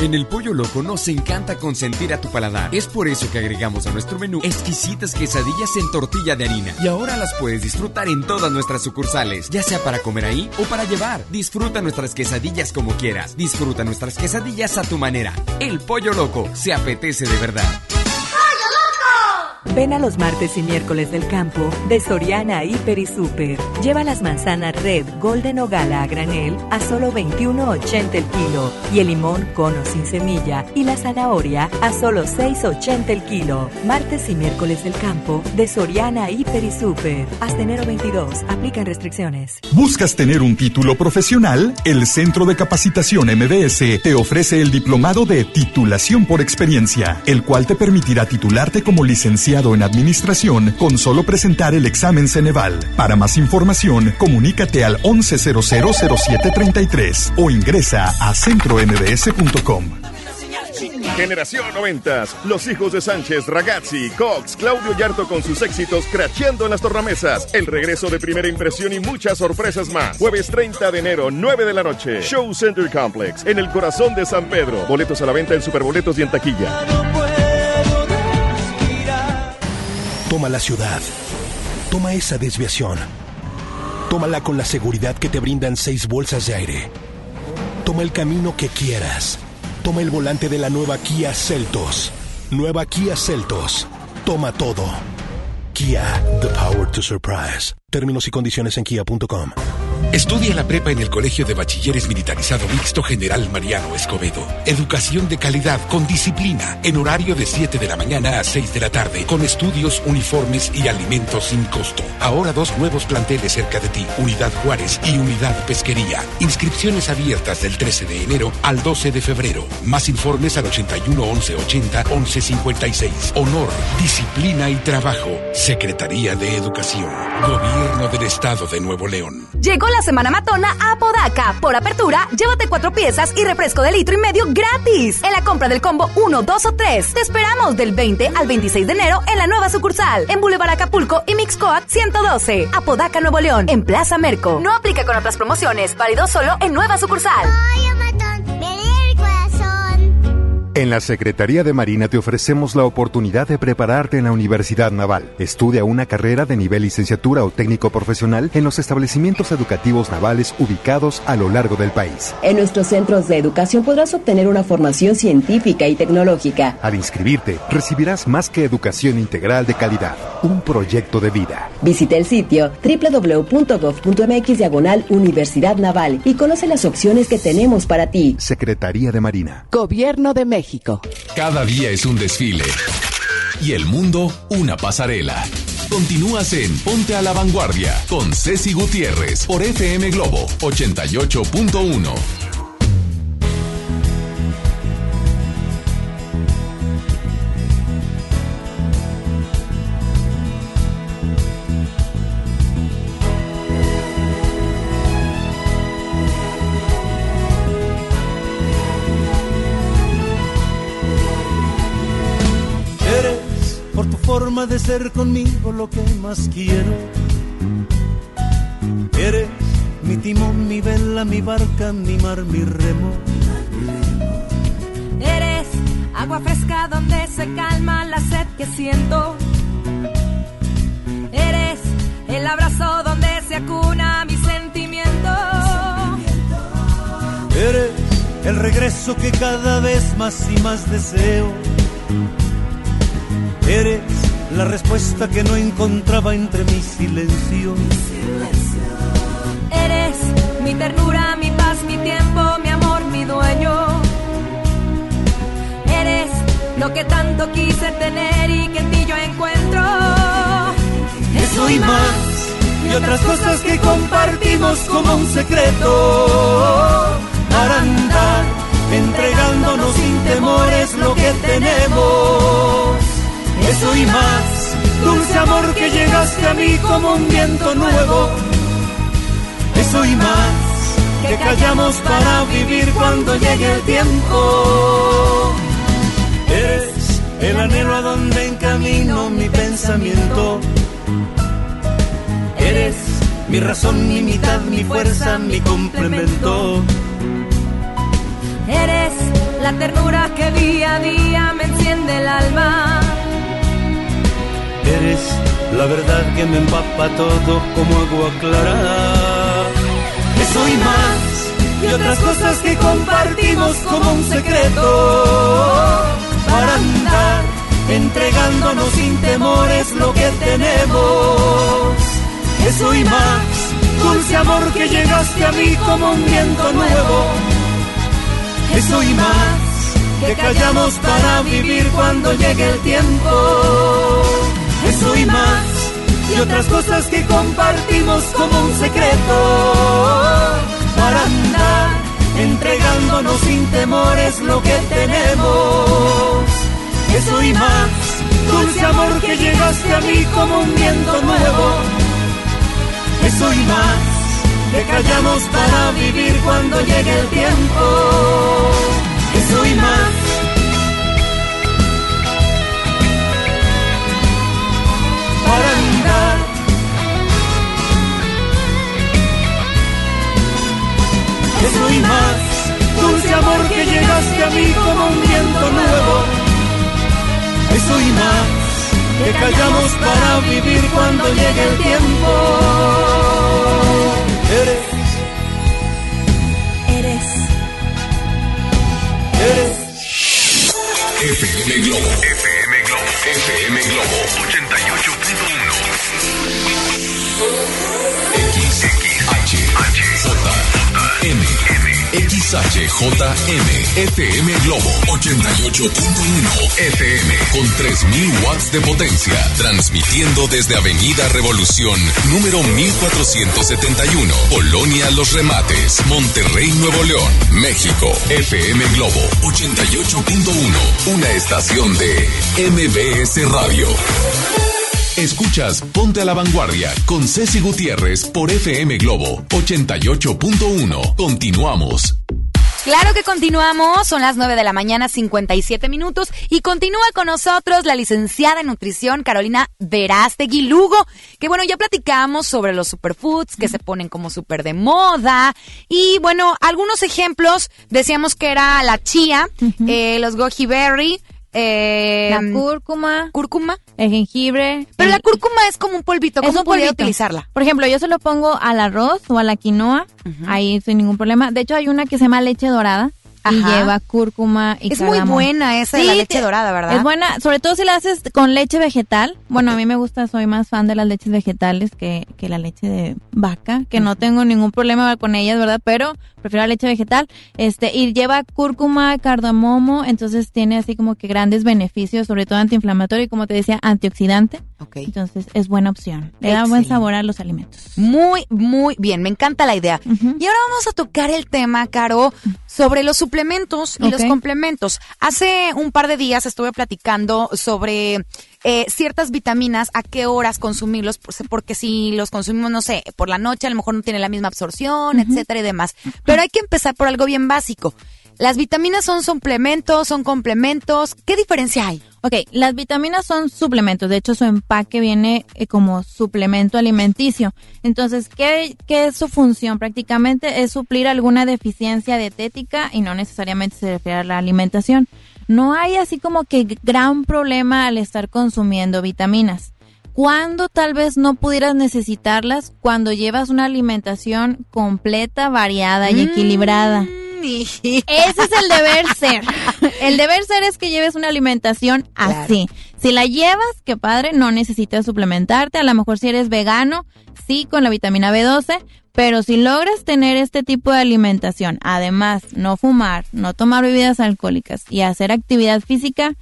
En el Pollo Loco nos encanta consentir a tu paladar. Es por eso que agregamos a nuestro menú exquisitas quesadillas en tortilla de harina. Y ahora las puedes disfrutar en todas nuestras sucursales, ya sea para comer ahí o para llevar. Disfruta nuestras quesadillas como quieras. Disfruta nuestras quesadillas a tu manera. El Pollo Loco se apetece de verdad.
Ven a los martes y miércoles del campo de Soriana Hiper y Super. Lleva las manzanas Red, Golden o Gala a granel a solo 21.80 el kilo y el limón cono sin semilla y la zanahoria a solo 6.80 el kilo. Martes y miércoles del campo de Soriana Hiper y Super. Hasta enero 22. Aplican restricciones.
¿Buscas tener un título profesional? El Centro de Capacitación MBS te ofrece el diplomado de titulación por experiencia, el cual te permitirá titularte como licenciado en administración con solo presentar el examen Ceneval. Para más información, comunícate al 11000733 o ingresa a centrombs.com.
Generación 90, los hijos de Sánchez, Ragazzi, Cox, Claudio Yarto con sus éxitos cracheando en las tornamesas, el regreso de primera impresión y muchas sorpresas más. Jueves 30 de enero, 9 de la noche, Show Center Complex, en el corazón de San Pedro. Boletos a la venta en Superboletos y en taquilla.
Toma la ciudad. Toma esa desviación. Tómala con la seguridad que te brindan seis bolsas de aire. Toma el camino que quieras. Toma el volante de la nueva Kia Celtos. Nueva Kia Celtos. Toma todo. Kia, the power to surprise. Términos y condiciones en kia.com.
Estudia la prepa en el Colegio de Bachilleres Militarizado Mixto General Mariano Escobedo. Educación de calidad con disciplina, en horario de 7 de la mañana a 6 de la tarde, con estudios, uniformes y alimentos sin costo. Ahora dos nuevos planteles cerca de ti, Unidad Juárez y Unidad Pesquería. Inscripciones abiertas del 13 de enero al 12 de febrero. Más informes al 81 11 80 11 56. Honor, disciplina y trabajo. Secretaría de Educación. Gobierno del Estado de Nuevo León.
Llegó la semana matona a Podaca. Por apertura, llévate cuatro piezas y refresco de litro y medio gratis. En la compra del combo 1, 2 o 3. Te esperamos del 20 al 26 de enero en la nueva sucursal. En Boulevard Acapulco y Mixcoat 112. Apodaca, Nuevo León. En Plaza Merco. No aplica con otras promociones. Válido solo en nueva sucursal.
En la Secretaría de Marina te ofrecemos la oportunidad de prepararte en la Universidad Naval. Estudia una carrera de nivel licenciatura o técnico profesional en los establecimientos educativos navales ubicados a lo largo del país.
En nuestros centros de educación podrás obtener una formación científica y tecnológica.
Al inscribirte, recibirás más que educación integral de calidad, un proyecto de vida.
Visita el sitio www.gov.mx diagonal Universidad Naval y conoce las opciones que tenemos para ti.
Secretaría de Marina.
Gobierno de México.
Cada día es un desfile. Y el mundo una pasarela. Continúas en Ponte a la Vanguardia con Ceci Gutiérrez por FM Globo 88.1.
forma de ser conmigo lo que más quiero. Eres mi timón, mi vela, mi barca, mi mar, mi remo.
Eres agua fresca donde se calma la sed que siento. Eres el abrazo donde se acuna mi sentimiento.
Eres el regreso que cada vez más y más deseo. Eres la respuesta que no encontraba entre mi silencio.
Eres mi ternura, mi paz, mi tiempo, mi amor, mi dueño. Eres lo que tanto quise tener y que en ti yo encuentro.
Eso y más, y otras cosas que compartimos como un secreto. Para andar entregándonos sin temores lo que tenemos. Eso y más, dulce amor que llegaste a mí como un viento nuevo. Eso y más, que callamos para vivir cuando llegue el tiempo. Eres el anhelo a donde encamino mi pensamiento. Eres mi razón, mi mitad, mi fuerza, mi complemento.
Eres la ternura que día a día me enciende el alma.
Eres la verdad que me empapa todo como agua clara. Eso y más, y otras cosas que compartimos como un secreto. Para andar entregándonos sin temores lo que tenemos. Eso y más, dulce amor que llegaste a mí como un viento nuevo. Eso y más, que callamos para vivir cuando llegue el tiempo. Eso y más, y otras cosas que compartimos como un secreto. Para andar entregándonos sin temores lo que tenemos. Eso y más, dulce amor que llegaste a mí como un viento nuevo. Eso y más, que callamos para vivir cuando llegue el tiempo. Eso y más. Para y más, dulce amor que llegaste a mí como un viento nuevo. Eso y más, que callamos para vivir cuando llegue el tiempo. Eres,
Eres
eres.
FM Globo. FM Globo. FM Globo 88.1. X, J, M, XHJM, FM Globo 88.1 FM con 3000 watts de potencia, transmitiendo desde Avenida Revolución, número 1471, Colonia Los Remates, Monterrey, Nuevo León, México. FM Globo 88.1, una estación de MBS Radio. Escuchas Ponte a la Vanguardia con Ceci Gutiérrez por FM Globo 88.1. Continuamos.
Claro que continuamos, son las 9 de la mañana, 57 minutos, y continúa con nosotros la licenciada en nutrición Carolina Verástegui Lugo, que bueno, ya platicamos sobre los superfoods que se ponen como súper de moda, y bueno, algunos ejemplos, decíamos que era la chía, eh, los goji berry, eh,
La cúrcuma.
Cúrcuma.
El jengibre.
Pero la cúrcuma es como un polvito, ¿cómo podría utilizarla?
Por ejemplo, yo se lo pongo al arroz o a la quinoa, ahí sin ningún problema. De hecho, hay una que se llama leche dorada y lleva cúrcuma y
Es muy buena esa de la leche dorada, ¿verdad?
Es buena, sobre todo si la haces con leche vegetal. Bueno, a mí me gusta, soy más fan de las leches vegetales que, que la leche de vaca, que no tengo ningún problema con ellas, ¿verdad? Pero prefiero la leche vegetal. Este, y lleva cúrcuma, cardamomo, entonces tiene así como que grandes beneficios, sobre todo antiinflamatorio y como te decía, antioxidante. Entonces es buena opción. Le da buen sabor a los alimentos.
Muy, muy bien, me encanta la idea. Y ahora vamos a tocar el tema, Caro, sobre los suplementos y los complementos. Hace un par de días estuve platicando sobre eh, ciertas vitaminas, a qué horas consumirlos, por- porque si los consumimos, no sé, por la noche a lo mejor no tiene la misma absorción, etcétera y demás. Pero hay que empezar por algo bien básico. Las vitaminas son suplementos, son complementos. ¿Qué diferencia hay?
Ok, las vitaminas son suplementos, de hecho su empaque viene eh, como suplemento alimenticio. Entonces, ¿qué, ¿qué es su función? Prácticamente es suplir alguna deficiencia dietética y no necesariamente se refiere a la alimentación. No hay así como que gran problema al estar consumiendo vitaminas. ¿Cuándo tal vez no pudieras necesitarlas? Cuando llevas una alimentación completa, variada y equilibrada. Ese es el deber ser. El deber ser es que lleves una alimentación así. Si la llevas, qué padre, no necesitas suplementarte. A lo mejor si eres vegano, sí, con la vitamina B12, Pero si logras tener este tipo de alimentación, además no fumar, no tomar bebidas alcohólicas y hacer actividad física,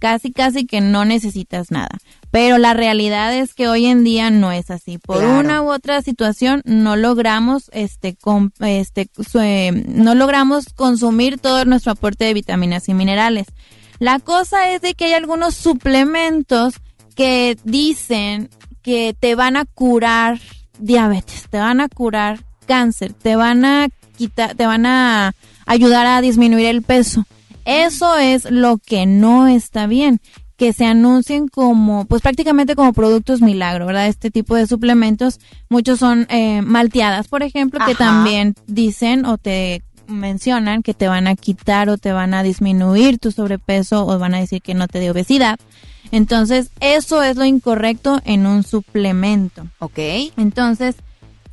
casi casi que no necesitas nada. Pero la realidad es que hoy en día no es así. Por
Claro.
una u otra situación no logramos este, com- este eh, no logramos consumir todo nuestro aporte de vitaminas y minerales. La cosa es de que hay algunos suplementos que dicen que te van a curar diabetes, te van a curar cáncer, te van a quitar, te van a ayudar a disminuir el peso. Eso es lo que no está bien, que se anuncien como, pues prácticamente como productos milagro, ¿verdad? Este tipo de suplementos, muchos son eh, malteadas, por ejemplo, que también dicen o te mencionan que te van a quitar o te van a disminuir tu sobrepeso o van a decir que no te dé obesidad. Entonces, eso es lo incorrecto en un suplemento.
Ok.
Entonces,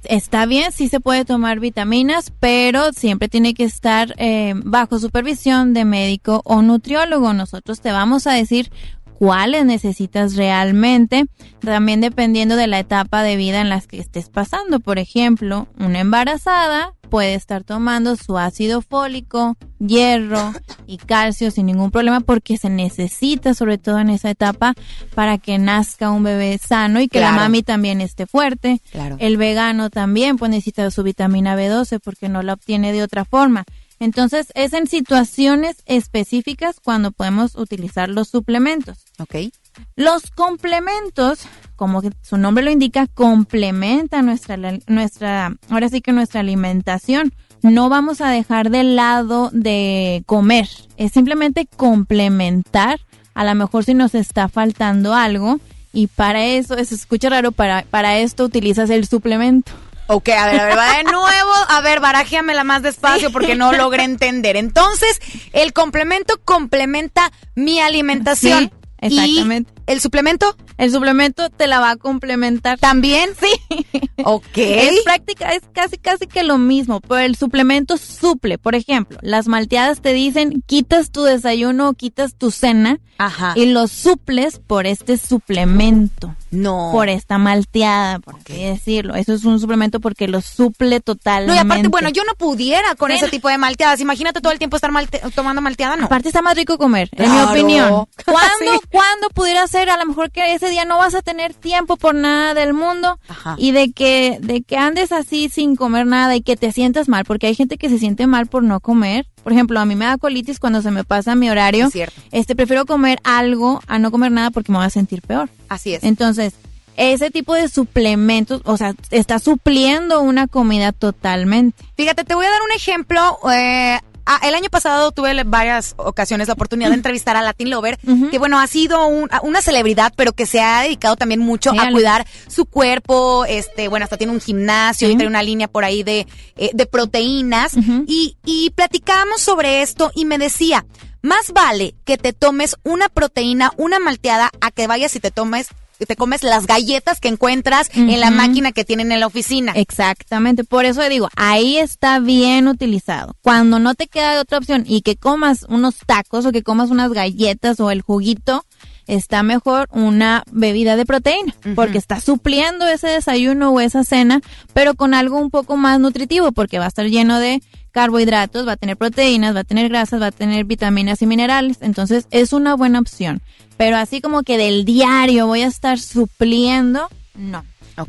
está bien, sí se puede tomar vitaminas, pero siempre tiene que estar eh, bajo supervisión de médico o nutriólogo. Nosotros te vamos a decir cuáles necesitas realmente, también dependiendo de la etapa de vida en la que estés pasando. Por ejemplo, una embarazada puede estar tomando su ácido fólico, hierro y calcio sin ningún problema porque se necesita sobre todo en esa etapa para que nazca un bebé sano y que la mami también esté fuerte.
Claro.
El vegano también pues necesita su vitamina B12 porque no la obtiene de otra forma. Entonces es en situaciones específicas cuando podemos utilizar los suplementos.
Ok.
Los complementos, como que su nombre lo indica, complementan nuestra, nuestra, ahora sí que nuestra alimentación. No vamos a dejar de lado de comer, es simplemente complementar, a lo mejor si nos está faltando algo, y para eso, se escucha raro, para, para esto utilizas el suplemento.
Ok, a ver, a ver, va de nuevo. A ver, barájeamela más despacio porque no logré entender. Entonces, el complemento complementa mi alimentación.
Sí, exactamente.
¿Y el suplemento?
El suplemento te la va a complementar.
¿También?
Sí.
Ok.
Es práctica, es casi casi que lo mismo, pero el suplemento suple. Por ejemplo, las malteadas te dicen quitas tu desayuno o quitas tu cena
Ajá.
y lo suples por este suplemento.
No.
Por esta malteada, por así decirlo. Eso es un suplemento porque lo suple totalmente.
No, y aparte, bueno, yo no pudiera con ese tipo de malteadas. Imagínate todo el tiempo estar malte- tomando malteada, no.
Aparte está más rico comer, en mi opinión. ¿Cuándo,
Sí.
¿Cuándo pudiera ser? A lo mejor que ese día no vas a tener tiempo por nada del mundo
Ajá.
y de que, de que andes así sin comer nada y que te sientas mal, porque hay gente que se siente mal por no comer. Por ejemplo, a mí me da colitis cuando se me pasa mi horario.
Es cierto.
Este, prefiero comer algo a no comer nada porque me voy a sentir peor.
Así es.
Entonces, ese tipo de suplementos, o sea, está supliendo una comida totalmente.
Fíjate, te voy a dar un ejemplo. eh, ah, el año pasado tuve varias ocasiones la oportunidad de entrevistar a Latin Lover, que bueno, ha sido un- una celebridad, pero que se ha dedicado también mucho a cuidar su cuerpo, este, bueno, hasta tiene un gimnasio y
Sí.
trae una línea por ahí de, eh, de proteínas. Y, y platicábamos sobre esto y me decía, más vale que te tomes una proteína, una malteada, a que vayas y te tomes te comes las galletas que encuentras en la máquina que tienen en la oficina.
Exactamente, por eso digo, ahí está bien utilizado. Cuando no te queda de otra opción y que comas unos tacos o que comas unas galletas o el juguito, está mejor una bebida de proteína, porque está supliendo ese desayuno o esa cena, pero con algo un poco más nutritivo, porque va a estar lleno de carbohidratos, va a tener proteínas, va a tener grasas, va a tener vitaminas y minerales, entonces es una buena opción. Pero así como que del diario voy a estar supliendo, no.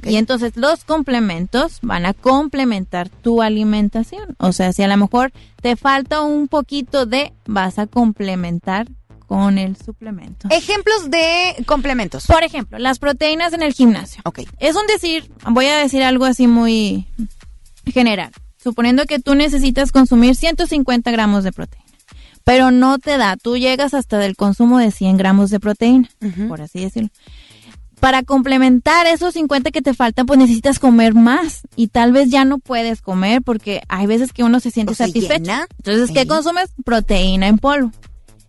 Y entonces los complementos van a complementar tu alimentación. O sea, si a lo mejor te falta un poquito de, vas a complementar con el suplemento.
Ejemplos de complementos.
Por ejemplo, las proteínas en el gimnasio.
Ok.
Es un decir, voy a decir algo así muy general. Suponiendo que tú necesitas consumir 150 gramos de proteína, pero no te da, tú llegas hasta del consumo de 100 gramos de proteína, por así decirlo. Para complementar esos 50 que te faltan, pues necesitas comer más y tal vez ya no puedes comer porque hay veces que uno se siente
¿O se
satisfecho. Entonces, ¿qué
Sí.
consumes? Proteína en polvo.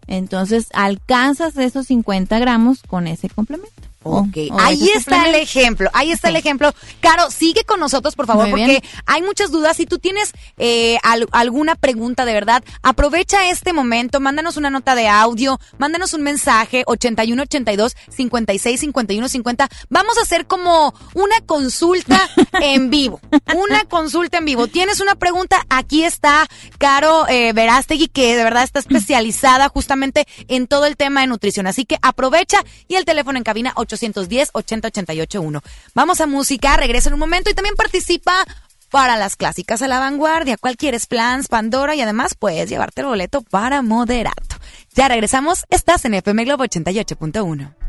Entonces, alcanzas esos 50 gramos con ese complemento.
Ok,
o
ahí está el ejemplo, ahí está el ejemplo. Caro, sigue con nosotros, por favor,
Muy
porque
bien.
hay muchas dudas. Si tú tienes eh, al- alguna pregunta de verdad, aprovecha este momento, mándanos una nota de audio, mándanos un mensaje, 8182 56 51 50. Vamos a hacer como una consulta en vivo, una consulta en vivo. ¿Tienes una pregunta? Aquí está Caro eh, Verástegui, que de verdad está especializada justamente en todo el tema de nutrición. Así que aprovecha y el teléfono en cabina 810-80-881. Vamos a música, regresa en un momento y también participa para las clásicas a la vanguardia. ¿Cuál quieres? Plans, Pandora y además puedes llevarte el boleto para Moderato. Ya regresamos, estás en FM Globo 88.1.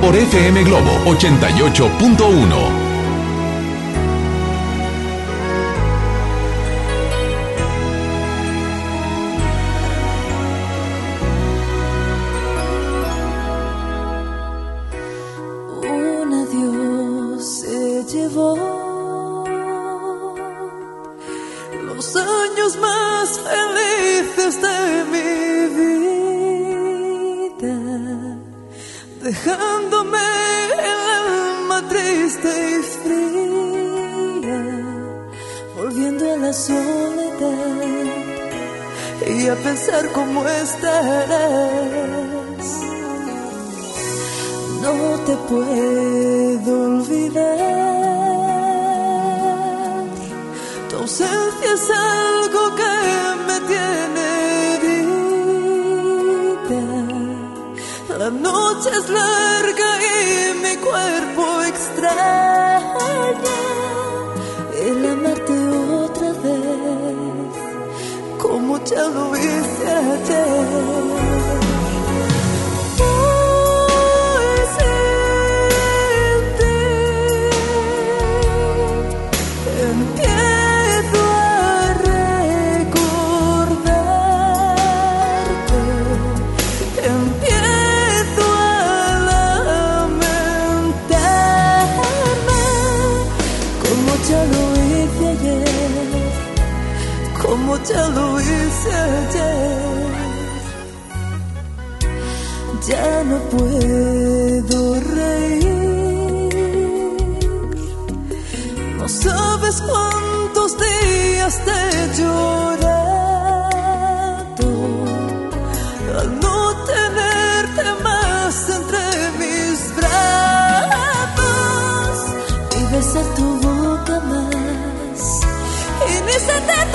Por FM Globo 88.1. besar tu boca más. Y ni sentir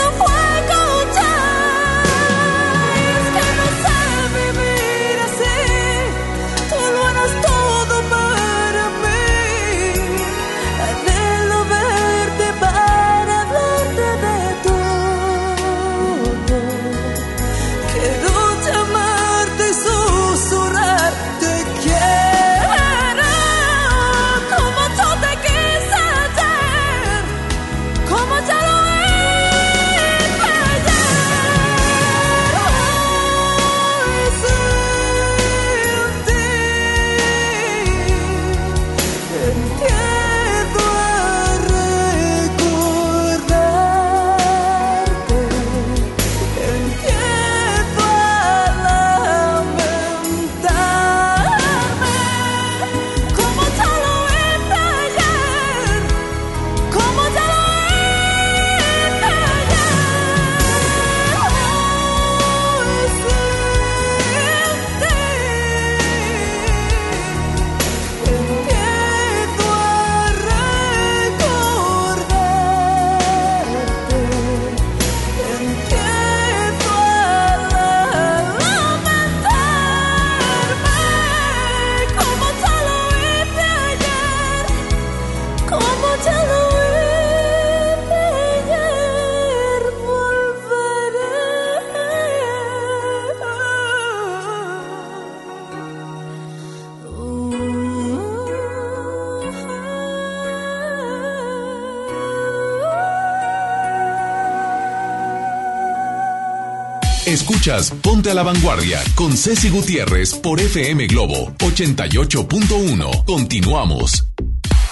Ponte a la Vanguardia con Ceci Gutiérrez por FM Globo 88.1. Continuamos.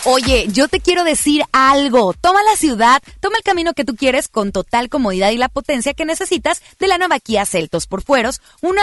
Oye, yo te quiero decir algo. Toma la ciudad, toma el camino que tú quieres con total comodidad y la potencia que necesitas de la nueva Celtos por fueros, una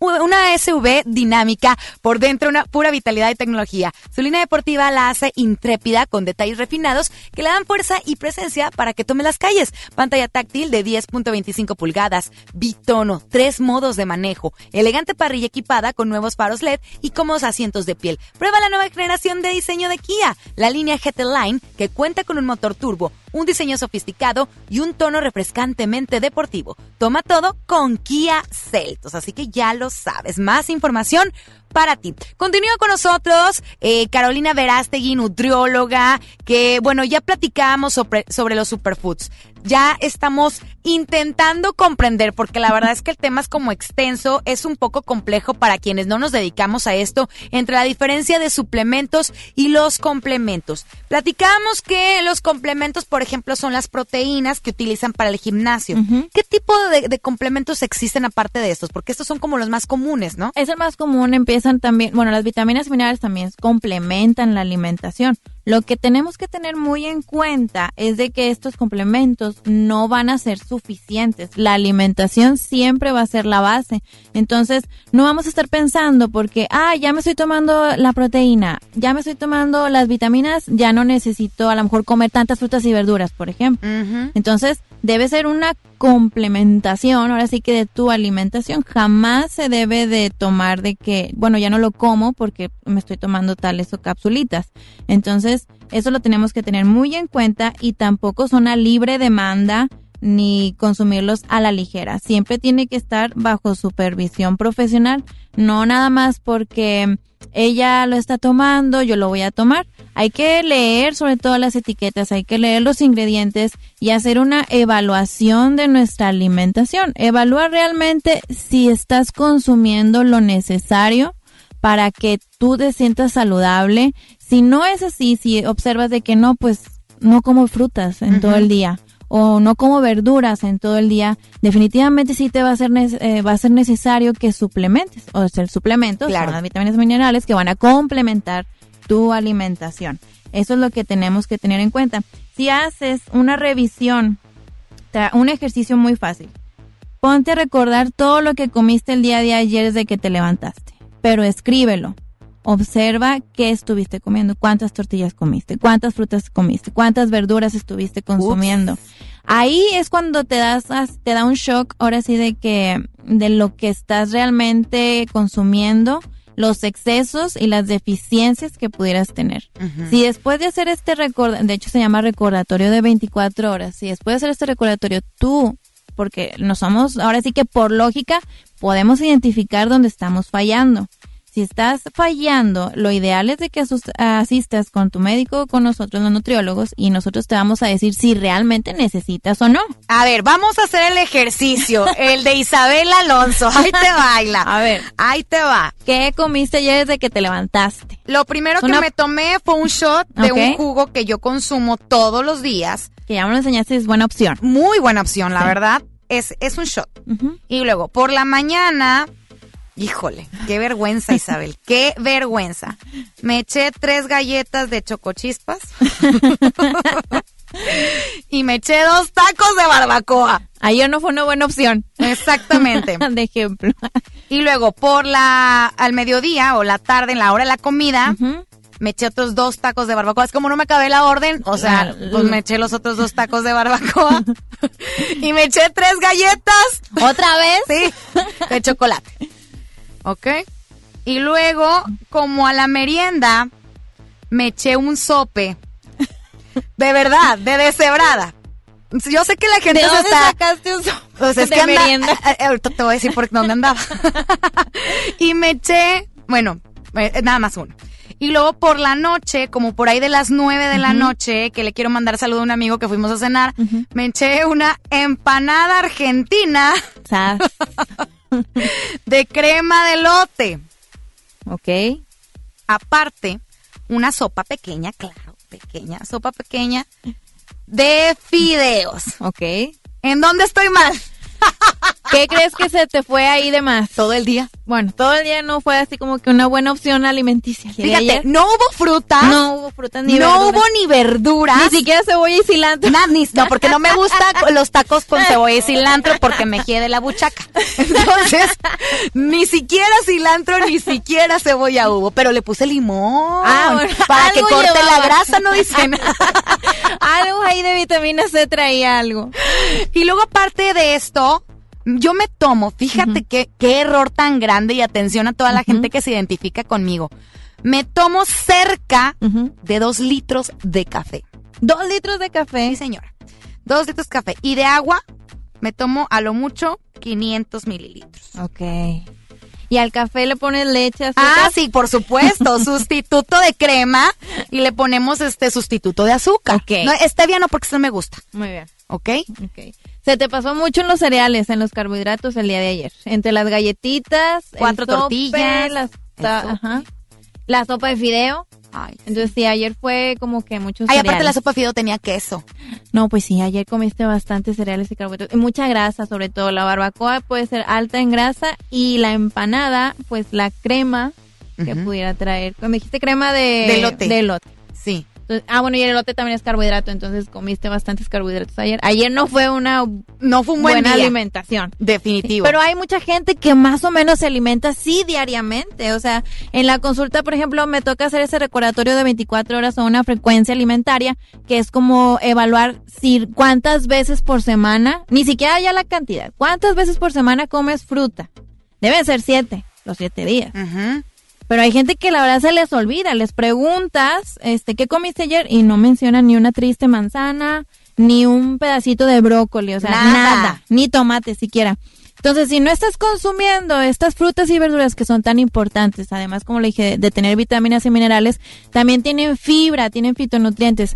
una SUV dinámica, por dentro una pura vitalidad y tecnología. Su línea deportiva la hace intrépida con detalles refinados que le dan fuerza y presencia para que tome las calles. Pantalla táctil de 10.25 pulgadas, bitono, tres modos de manejo, elegante parrilla equipada con nuevos faros LED y cómodos asientos de piel. Prueba la nueva generación de diseño de Kia, la línea GT Line que cuenta con un motor turbo, un diseño sofisticado y un tono refrescantemente deportivo. Toma todo con Kia Celtos, así que ya lo sabes. Más información para ti. Continúa con nosotros eh, Carolina Verástegui, nutrióloga, que bueno, ya platicamos sobre, sobre los superfoods. Ya estamos intentando comprender, porque la verdad es que el tema es como extenso, es un poco complejo para quienes no nos dedicamos a esto, entre la diferencia de suplementos y los complementos. Platicamos que los complementos, por ejemplo, son las proteínas que utilizan para el gimnasio. ¿Qué tipo de, de complementos existen aparte de estos? Porque estos son como los más comunes, ¿no?
Es el más común, también, bueno, las vitaminas y minerales también complementan la alimentación. Lo que tenemos que tener muy en cuenta es de que estos complementos no van a ser suficientes. La alimentación siempre va a ser la base. Entonces, no vamos a estar pensando porque, ah, ya me estoy tomando la proteína, ya me estoy tomando las vitaminas, ya no necesito a lo mejor comer tantas frutas y verduras, por ejemplo. Entonces, debe ser una complementación, ahora sí que de tu alimentación. Jamás se debe de tomar de que, bueno, ya no lo como porque me estoy tomando tales o capsulitas. Entonces, eso lo tenemos que tener muy en cuenta y tampoco son a libre demanda ni consumirlos a la ligera. Siempre tiene que estar bajo supervisión profesional, no nada más porque ella lo está tomando, yo lo voy a tomar. Hay que leer sobre todo las etiquetas, hay que leer los ingredientes y hacer una evaluación de nuestra alimentación. Evaluar realmente si estás consumiendo lo necesario para que tú te sientas saludable. Si no es así, si observas de que no, pues no como frutas en todo el día o no como verduras en todo el día, definitivamente sí te va a ser eh, va a ser necesario que suplementes o sea, el suplemento
Claro.
son las vitaminas y minerales que van a complementar tu alimentación. Eso es lo que tenemos que tener en cuenta. Si haces una revisión, un ejercicio muy fácil. Ponte a recordar todo lo que comiste el día de ayer desde que te levantaste, pero escríbelo. Observa qué estuviste comiendo, cuántas tortillas comiste, cuántas frutas comiste, cuántas verduras estuviste consumiendo. Ahí es cuando te das te da un shock ahora sí de que de lo que estás realmente consumiendo, los excesos y las deficiencias que pudieras tener. Si después de hacer este recordatorio, de hecho se llama recordatorio de 24 horas, si después de hacer este recordatorio tú, porque no somos, ahora sí que por lógica podemos identificar dónde estamos fallando. Si estás fallando, lo ideal es de que asistas con tu médico o con nosotros los nutriólogos y nosotros te vamos a decir si realmente necesitas o no.
A ver, vamos a hacer el ejercicio, el de Isabel Alonso. Ahí te baila.
A ver,
ahí te va.
¿Qué comiste ayer desde que te levantaste?
Lo primero que me tomé fue un shot de un jugo que yo consumo todos los días.
Que ya me lo enseñaste, es buena opción.
Muy buena opción, la
Sí.
verdad. Es, es un shot. Y luego, por la mañana, híjole, qué vergüenza, Isabel, qué vergüenza. Me eché tres galletas de chocochispas. y me eché dos tacos de barbacoa.
Ayer no fue una buena opción.
Exactamente.
de ejemplo.
Y luego por la al mediodía o la tarde en la hora de la comida, me eché otros dos tacos de barbacoa. Es como no me acabé la orden, o sea, pues me eché los otros dos tacos de barbacoa y me eché tres galletas.
¿Otra vez?
Sí, de chocolate. ¿Ok? Y luego, como a la merienda, me eché un sope. De verdad, de deshebrada. Yo sé que la gente
¿De
se
dónde
está...
sacaste un sope
Pues es
de
que
merienda?
ahorita te voy a decir por dónde andaba. y me eché, bueno, eh, nada más uno. Y luego por la noche, como por ahí de las nueve de la noche, que le quiero mandar saludo a un amigo que fuimos a cenar, me eché una empanada argentina de crema de lote.
Ok.
Aparte, una sopa pequeña, claro, pequeña, sopa pequeña de fideos.
Ok.
¿En dónde estoy mal?
¿Qué crees que se te fue ahí de más?
Todo el día.
Bueno, todo el día no fue así como que una buena opción alimenticia.
Fíjate,
ayer
no hubo frutas.
No hubo frutas ni
no
verduras.
hubo ni verduras.
Ni siquiera cebolla y cilantro.
Na- ni- no, porque no me gustan los tacos con cebolla y cilantro porque me de la buchaca. Entonces, ni siquiera cilantro, ni siquiera cebolla hubo, pero le puse limón
Ah, bueno,
para que corte la grasa, no dicen.
algo ahí de vitamina C traía algo.
Y luego aparte de esto, yo me tomo, fíjate qué, qué error tan grande y atención a toda la gente que se identifica conmigo. Me tomo cerca de dos litros de café.
¿Dos litros de café?
Sí, señora. Dos litros de café. Y de agua me tomo a lo mucho 500 mililitros.
Ok. Y al café le pones leche, azúcar.
Ah, sí, por supuesto. sustituto de crema y le ponemos este sustituto de azúcar.
Ok.
No, stevia no porque eso no me gusta.
Muy bien.
¿Ok?
Ok. Se te pasó mucho en los cereales, en los carbohidratos el día de ayer. Entre las galletitas, el
Cuatro
sope,
tortillas,
las- ajá, la sopa de fideo.
Ay,
Entonces sí, ayer fue como que muchos
Ay, aparte la
cereales.
sopa de fideo tenía queso.
No, pues sí, ayer comiste bastante cereales y carbohidratos. Y mucha grasa, sobre todo. La barbacoa puede ser alta en grasa y la empanada, pues la crema que pudiera traer. Cuando dijiste crema de...
De elote.
De elote.
Sí.
Entonces- ah, bueno, y el elote también es carbohidrato, entonces comiste bastantes carbohidratos ayer. Ayer no fue una
No fue un buen
buena
día.
alimentación.
Definitivo.
Pero hay mucha gente que más o menos se alimenta sí diariamente. O sea, en la consulta, por ejemplo, me toca hacer ese recordatorio de 24 horas o una frecuencia alimentaria, que es como evaluar si cuántas veces por semana, ni siquiera ya la cantidad, cuántas veces por semana comes fruta. Deben ser siete, los siete días.
Ujú.
Pero hay gente que la verdad se les olvida, les preguntas, este, ¿qué comiste ayer? Y no mencionan ni una triste manzana, ni un pedacito de brócoli, o sea,
Nada.
nada, ni tomate siquiera. Entonces, si no estás consumiendo estas frutas y verduras que son tan importantes, además, como le dije, de tener vitaminas y minerales, también tienen fibra, tienen fitonutrientes.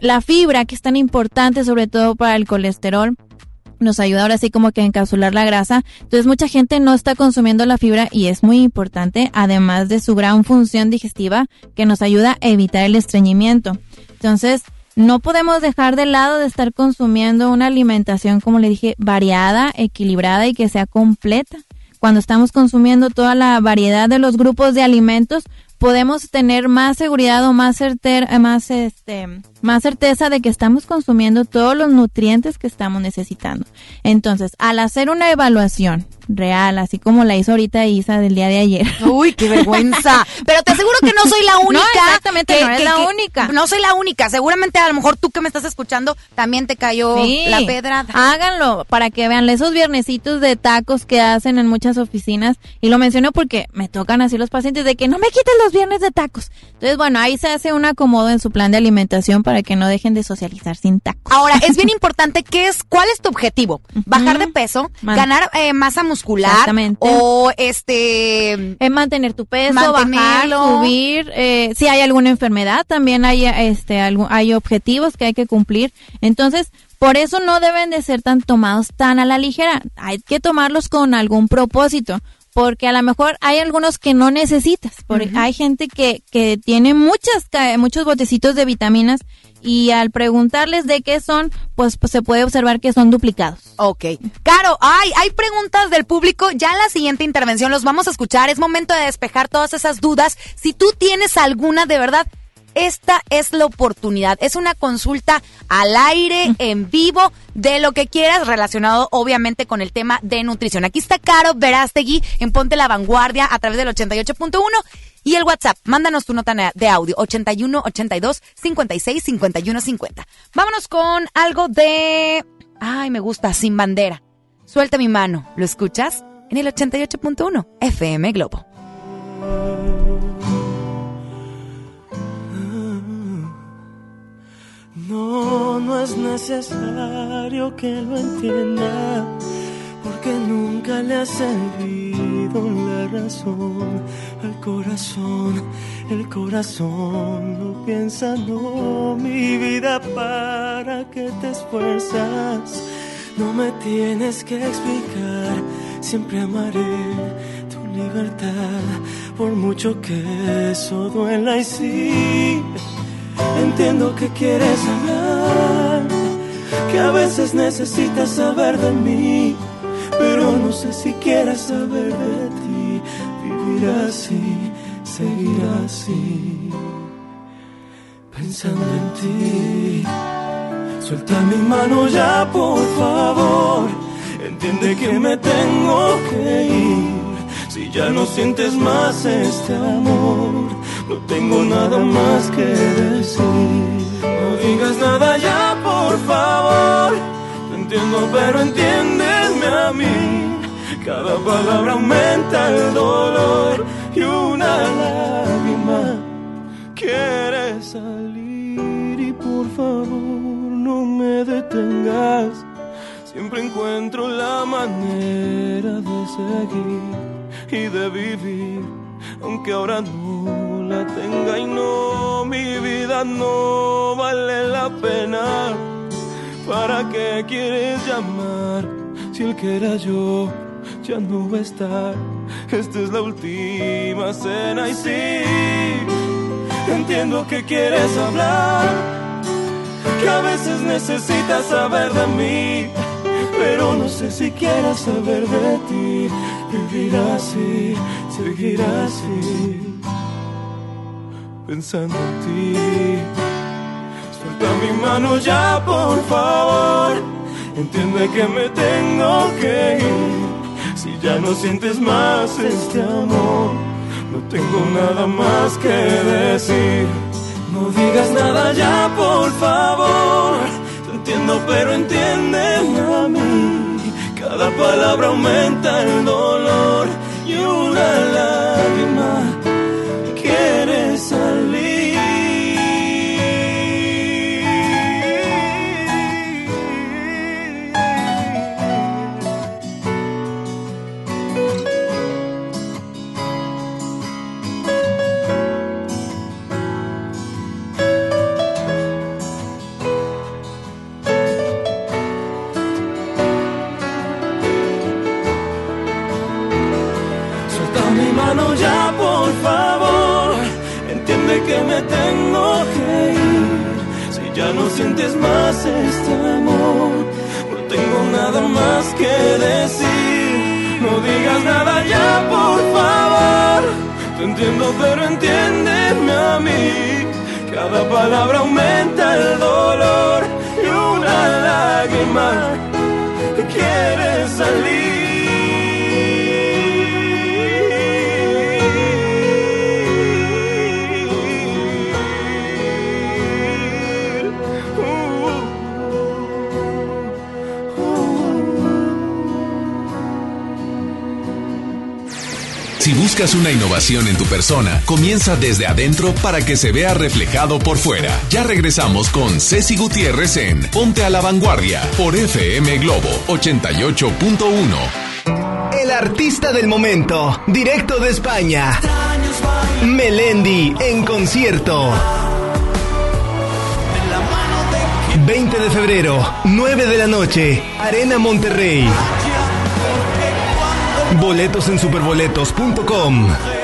La fibra, que es tan importante sobre todo para el colesterol, nos ayuda ahora sí como que a encapsular la grasa. Entonces mucha gente no está consumiendo la fibra y es muy importante, además de su gran función digestiva que nos ayuda a evitar el estreñimiento. Entonces no podemos dejar de lado de estar consumiendo una alimentación, como le dije, variada, equilibrada y que sea completa. Cuando estamos consumiendo toda la variedad de los grupos de alimentos, podemos tener más seguridad o más certera, más este, más certeza de que estamos consumiendo todos los nutrientes que estamos necesitando. Entonces, al hacer una evaluación real, así como la hizo ahorita Isa del día de ayer.
Uy, qué vergüenza. Pero te aseguro que no soy la única.
No, exactamente, no eres la única.
No soy la única. Seguramente a lo mejor tú que me estás escuchando también te cayó
Sí.
la pedrada.
Háganlo para que vean esos viernesitos de tacos que hacen en muchas oficinas. Y lo menciono porque me tocan así los pacientes de que no me quiten los viernes de tacos. Entonces, bueno, ahí se hace un acomodo en su plan de alimentación para que no dejen de socializar sin tacos.
Ahora, es bien importante qué es, cuál es tu objetivo. Bajar de peso,
Man-
ganar eh, masa muscular
Exactamente.
o este
Es mantener tu peso,
Mantenerlo.
bajar, subir. Eh, si hay alguna enfermedad, también hay, este, hay objetivos que hay que cumplir. Entonces, por eso no deben de ser tan tomados tan a la ligera. Hay que tomarlos con algún propósito. Porque a lo mejor hay algunos que no necesitas. Porque hay gente que, que tiene muchas, muchos botecitos de vitaminas y al preguntarles de qué son, pues, pues se puede observar que son duplicados.
Ok. Caro, ay, hay preguntas del público. Ya en la siguiente intervención los vamos a escuchar. Es momento de despejar todas esas dudas. Si tú tienes alguna, de verdad, esta es la oportunidad. Es una consulta al aire, en vivo, de lo que quieras, relacionado obviamente con el tema de nutrición. Aquí está Caro Verástegui en Ponte la Vanguardia a través del 88.1 y el WhatsApp. Mándanos tu nota de audio 81 82 56 51 50. Vámonos con algo de Ay, me gusta, sin bandera. Suelta mi mano. ¿Lo escuchas? En el 88.1 FM Globo.
No, no es necesario que lo entienda, porque nunca le ha servido la razón al corazón. El corazón no piensa, no, mi vida, para que te esfuerzas. No me tienes que explicar, siempre amaré tu libertad, por mucho que eso duela y sí. Entiendo que quieres hablar, que a veces necesitas saber de mí, pero no sé si quieres saber de ti. Vivir así, seguir así, pensando en ti. Suelta mi mano ya, por favor. Entiende que me tengo que ir. Si ya no sientes más este amor, no tengo nada más que decir. No digas nada ya, por favor. Pero entiéndeme a mí. Cada palabra aumenta el dolor y una lágrima quiere salir. Y por favor, no me detengas. Siempre encuentro la manera de seguir y de vivir, aunque ahora no la tenga y no, mi vida no vale la pena. ¿Para qué quieres llamar si el que era yo ya no va a estar? Esta es la última cena y sí, entiendo que quieres hablar, que a veces necesitas saber de mí pero no sé si quieras saber de ti. Vivir así, seguir así, pensando en ti. Suelta mi mano ya, por favor. Entiende que me tengo que ir. Si ya no sientes más este amor, no tengo nada más que decir. No digas nada ya, por favor. Te entiendo, pero entiéndeme a mí. Cada palabra aumenta el dolor y una lágrima no sientes más este amor. No tengo nada más que decir. No digas nada ya, por favor. Te entiendo, pero entiéndeme a mí. Cada palabra aumenta el dolor y una lágrima quiere salir.
Buscas una innovación en tu persona, comienza desde adentro para que se vea reflejado por fuera. Ya regresamos con Ceci Gutiérrez en Ponte a la Vanguardia por FM Globo 88.1.
El artista del momento, directo de España. Melendi en concierto. 20 de febrero, 9 de la noche, Arena Monterrey. Boletos en superboletos.com.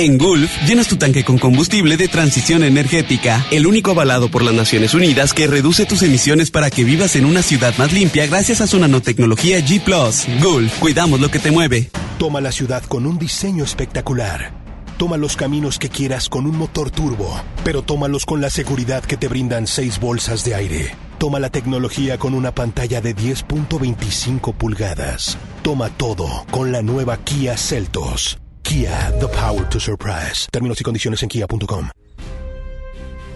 En Gulf, llenas tu tanque con combustible de transición energética, el único avalado por las Naciones Unidas que reduce tus emisiones para que vivas en una ciudad más limpia gracias a su nanotecnología G ⁇ Gulf, cuidamos lo que te mueve.
Toma la ciudad con un diseño espectacular. Toma los caminos que quieras con un motor turbo, pero tómalos con la seguridad que te brindan seis bolsas de aire. Toma la tecnología con una pantalla de 10.25 pulgadas. Toma todo con la nueva Kia Celtos. Kia, the power to surprise. Términos y condiciones en kia.com.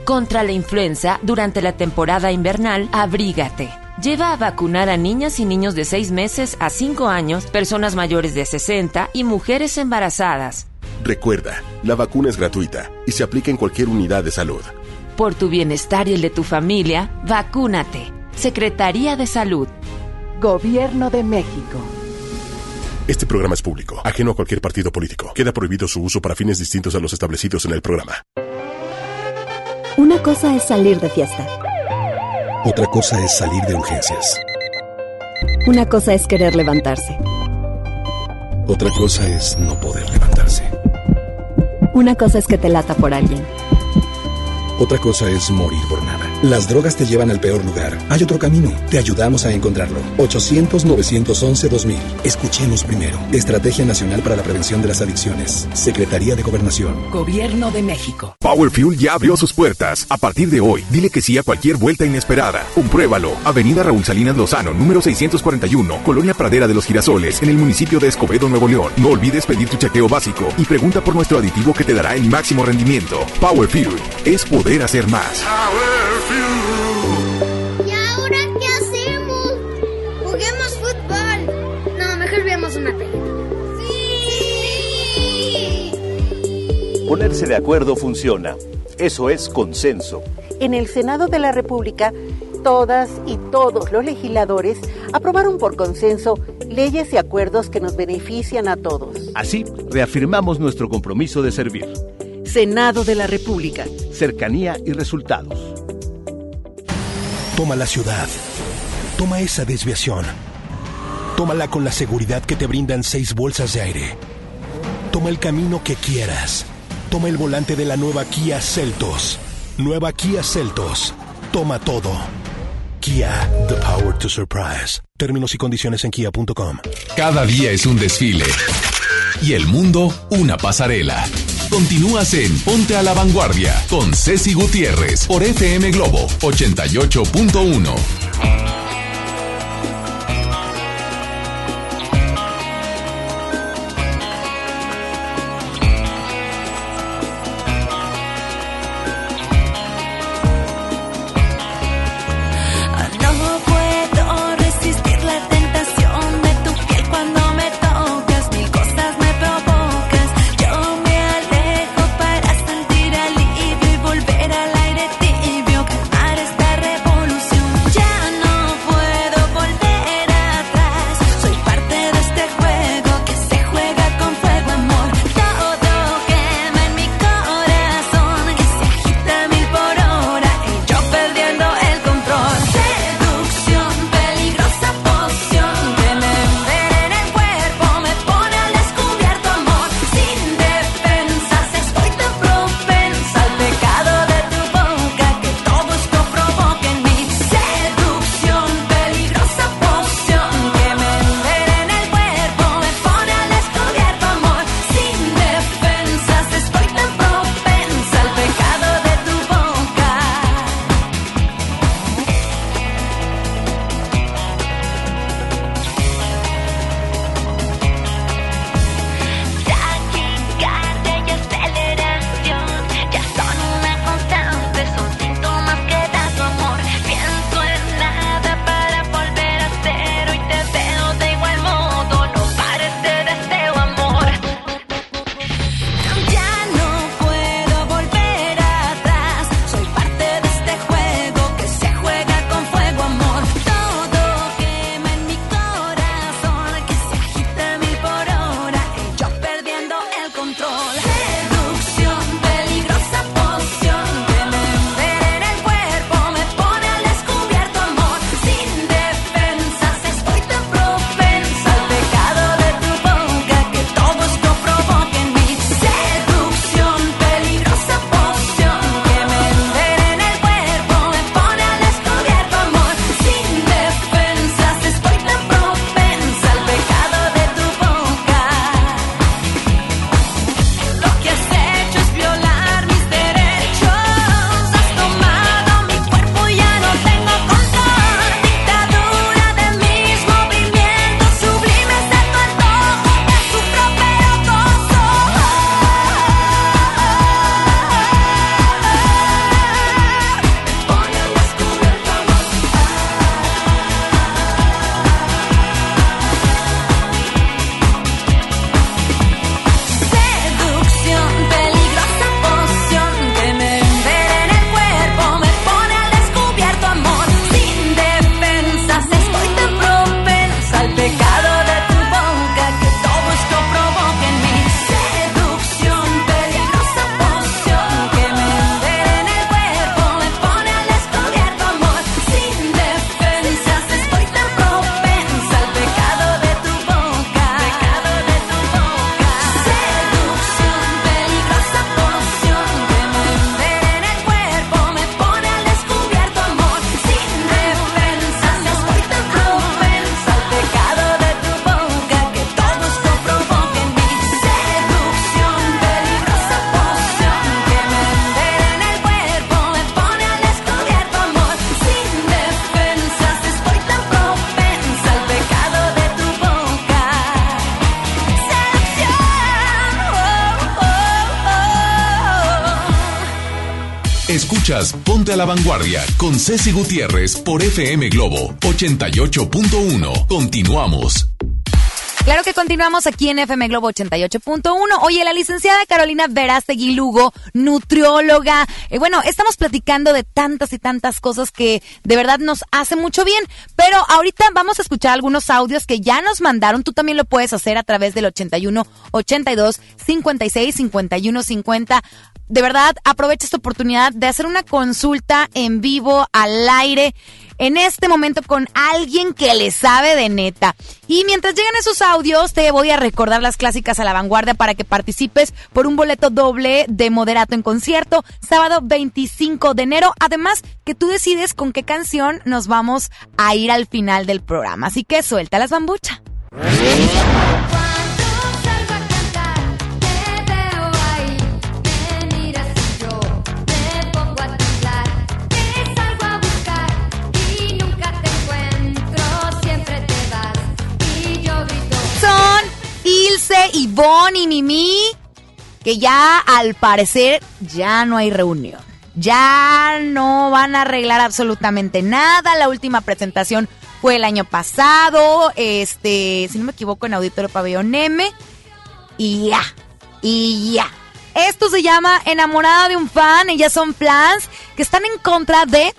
Contra la influenza, durante la temporada invernal, abrígate. Lleva a vacunar a niñas y niños de 6 meses a 5 años, personas mayores de 60 y mujeres embarazadas.
Recuerda, la vacuna es gratuita y se aplica en cualquier unidad de salud.
Por tu bienestar y el de tu familia, vacúnate. Secretaría de Salud.
Gobierno de México.
Este programa es público, ajeno a cualquier partido político. Queda prohibido su uso para fines distintos a los establecidos en el programa.
Una cosa es salir de fiesta.
Otra cosa es salir de urgencias.
Una cosa es querer levantarse.
Otra cosa es no poder levantarse.
Una cosa es que te lata por alguien.
Otra cosa es morir por nada. Las drogas te llevan al peor lugar. Hay otro camino. Te ayudamos a encontrarlo. 800-911-2000. Escuchemos primero. Estrategia Nacional para la Prevención de las Adicciones. Secretaría de Gobernación.
Gobierno de México.
Power Fuel ya abrió sus puertas. A partir de hoy, dile que sí a cualquier vuelta inesperada. Compruébalo. Avenida Raúl Salinas Lozano, número 641, Colonia Pradera de los Girasoles, en el municipio de Escobedo, Nuevo León. No olvides pedir tu chequeo básico y pregunta por nuestro aditivo que te dará el máximo rendimiento. Power Fuel es poder hacer más.
¿Y ahora qué hacemos? Juguemos fútbol. No, mejor veamos una película. ¡Sí!
Ponerse de acuerdo funciona. Eso es consenso.
En el Senado de la República, todas y todos los legisladores aprobaron por consenso leyes y acuerdos que nos benefician a todos.
Así, reafirmamos nuestro compromiso de servir.
Senado de la República.
Cercanía y resultados.
Toma la ciudad. Toma esa desviación. Tómala con la seguridad que te brindan seis bolsas de aire. Toma el camino que quieras. Toma el volante de la nueva Kia Celtos. Nueva Kia Celtos. Toma todo. Kia, the power to surprise. Términos y condiciones en kia.com.
Cada día es un desfile. Y el mundo una pasarela. Continúas en Ponte a la Vanguardia con Ceci Gutiérrez por FM Globo 88.1. Ponte a la Vanguardia con Ceci Gutiérrez por FM Globo 88.1. Continuamos.
Claro que continuamos aquí en FM Globo 88.1. Oye, la licenciada Carolina Verástegui Lugo, nutrióloga. Eh, bueno, estamos platicando de tantas y tantas cosas que de verdad nos hacen mucho bien. Pero ahorita vamos a escuchar algunos audios que ya nos mandaron. Tú también lo puedes hacer a través del 81 82 56 51 50 de verdad aprovecha esta oportunidad de hacer una consulta en vivo al aire en este momento con alguien que le sabe de neta. Y mientras llegan esos audios, te voy a recordar las clásicas a la vanguardia para que participes por un boleto doble de moderato en concierto, sábado 25 de enero. Además, que tú decides con qué canción nos vamos a ir al final del programa. Así que suelta las bambucha. Ilse, Ivonne y Mimi, que ya al parecer ya no hay reunión. Ya no van a arreglar absolutamente nada. La última presentación fue el año pasado, este, si no me equivoco, en Auditorio Pabellón M. Y ya, y ya. Esto se llama Enamorada de un fan. Ellas son plans que están en contra de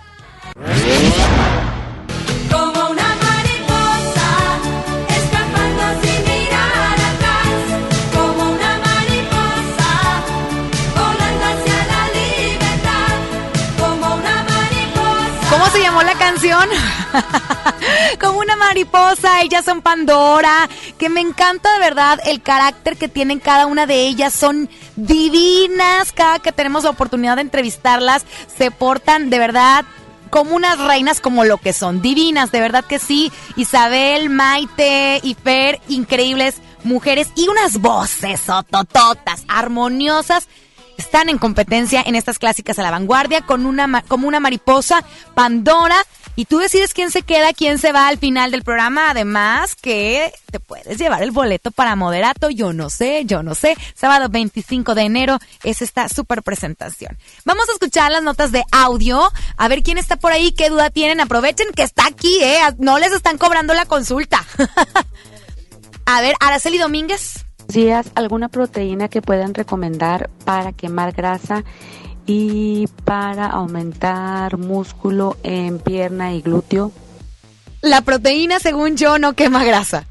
¿Cómo se llamó la canción? Como una mariposa, ellas son Pandora, que me encanta de verdad el carácter que tienen cada una de ellas, son divinas, cada que tenemos la oportunidad de entrevistarlas, se portan de verdad como unas reinas como lo que son, divinas, de verdad que sí, Isabel, Maite y Fer, increíbles mujeres. Y unas voces otototas, armoniosas están en competencia en estas clásicas a la vanguardia con una como una mariposa Pandora y tú decides quién se queda, quién se va al final del programa. Además que te puedes llevar el boleto para moderato. Yo no sé, yo no sé. Sábado 25 de enero es esta super presentación. Vamos a escuchar las notas de audio. A ver quién está por ahí, qué duda tienen. Aprovechen que está aquí, eh. No les están cobrando la consulta. a ver, Araceli Domínguez.
Días, ¿alguna proteína que puedan recomendar para quemar grasa y para aumentar músculo en pierna y glúteo?
La proteína, según yo, no quema grasa.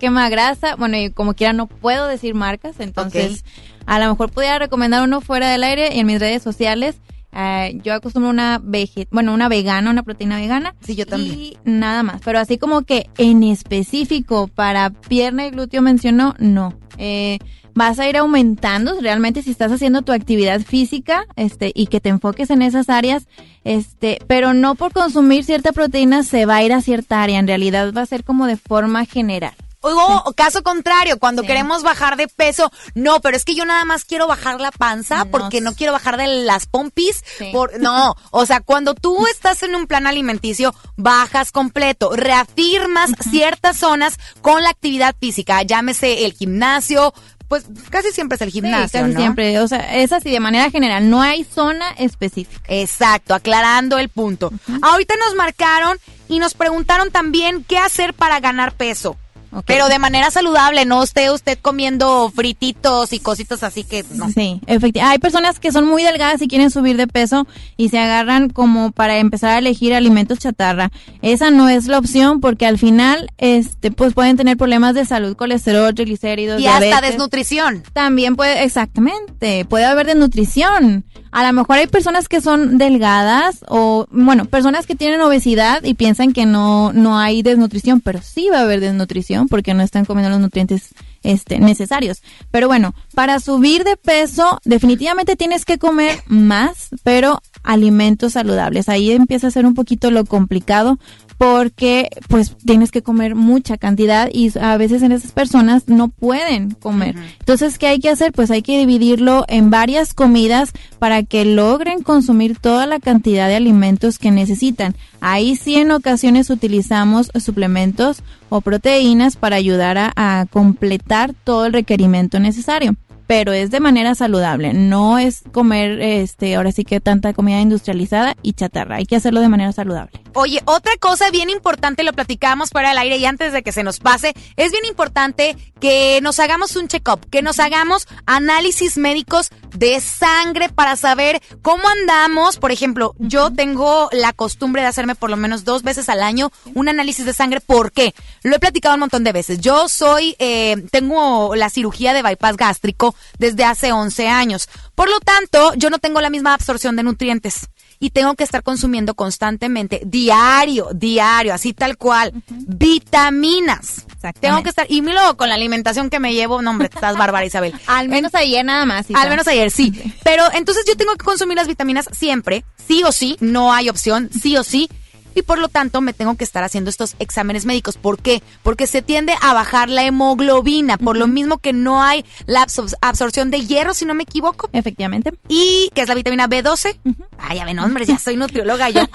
Quema grasa, bueno, y como quiera no puedo decir marcas, entonces a lo mejor podría recomendar uno fuera del aire y en mis redes sociales. Eh, yo acostumbro una vege bueno, una vegana, una proteína vegana.
Sí, yo también.
Y nada más. Pero así como que en específico para pierna y glúteo mencionó, no. Eh, vas a ir aumentando realmente si estás haciendo tu actividad física, este, y que te enfoques en esas áreas, este, pero no por consumir cierta proteína se va a ir a cierta área. En realidad va a ser como de forma general.
O caso contrario, cuando queremos bajar de peso, no, pero es que yo nada más quiero bajar la panza porque no quiero bajar de las pompis. Por, no, o sea, cuando tú estás en un plan alimenticio, bajas completo, reafirmas ciertas zonas con la actividad física, llámese el gimnasio, pues casi siempre es el gimnasio,
Sí, casi
¿no?
siempre, o sea, es así de manera general, no hay zona específica.
Exacto, aclarando el punto. Ahorita nos marcaron y nos preguntaron también qué hacer para ganar peso. Pero de manera saludable, no esté usted comiendo frititos y cositas así que no.
Sí, efectivamente. Hay personas que son muy delgadas y quieren subir de peso y se agarran como para empezar a elegir alimentos chatarra. Esa no es la opción porque al final, este, pues pueden tener problemas de salud, colesterol, triglicéridos,
Y hasta desnutrición.
También puede, exactamente, puede haber desnutrición. A lo mejor hay personas que son delgadas o, bueno, personas que tienen obesidad y piensan que no, no hay desnutrición, pero sí va a haber desnutrición porque no están comiendo los nutrientes este, necesarios. Pero bueno, para subir de peso, definitivamente tienes que comer más, pero alimentos saludables. Ahí empieza a ser un poquito lo complicado porque pues tienes que comer mucha cantidad y a veces en esas personas no pueden comer. Entonces, ¿qué hay que hacer? Pues hay que dividirlo en varias comidas para que logren consumir toda la cantidad de alimentos que necesitan. Ahí sí en ocasiones utilizamos suplementos o proteínas para ayudar a, a completar todo el requerimiento necesario. Pero es de manera saludable. No es comer, este, ahora sí que tanta comida industrializada y chatarra. Hay que hacerlo de manera saludable.
Oye, otra cosa bien importante, lo platicábamos fuera del aire y antes de que se nos pase, es bien importante que nos hagamos un check-up, que nos hagamos análisis médicos de sangre para saber cómo andamos. Por ejemplo, yo tengo la costumbre de hacerme por lo menos dos veces al año un análisis de sangre. ¿Por qué? Lo he platicado un montón de veces. Yo soy, eh, tengo la cirugía de bypass gástrico desde hace 11 años. Por lo tanto, yo no tengo la misma absorción de nutrientes y tengo que estar consumiendo constantemente, diario, diario, así tal cual, vitaminas. Tengo que estar, y luego con la alimentación que me llevo, no hombre, estás bárbara Isabel.
Al menos ayer nada más.
Al menos ayer, sí. Pero entonces yo tengo que consumir las vitaminas siempre, sí o sí, no hay opción, sí o sí. Y por lo tanto me tengo que estar haciendo estos exámenes médicos. ¿Por qué? Porque se tiende a bajar la hemoglobina, por lo mismo que no hay la absor- absorción de hierro, si no me equivoco.
Efectivamente.
Y que es la vitamina B12. Ay, ya ven, hombre, ya soy nutrióloga yo.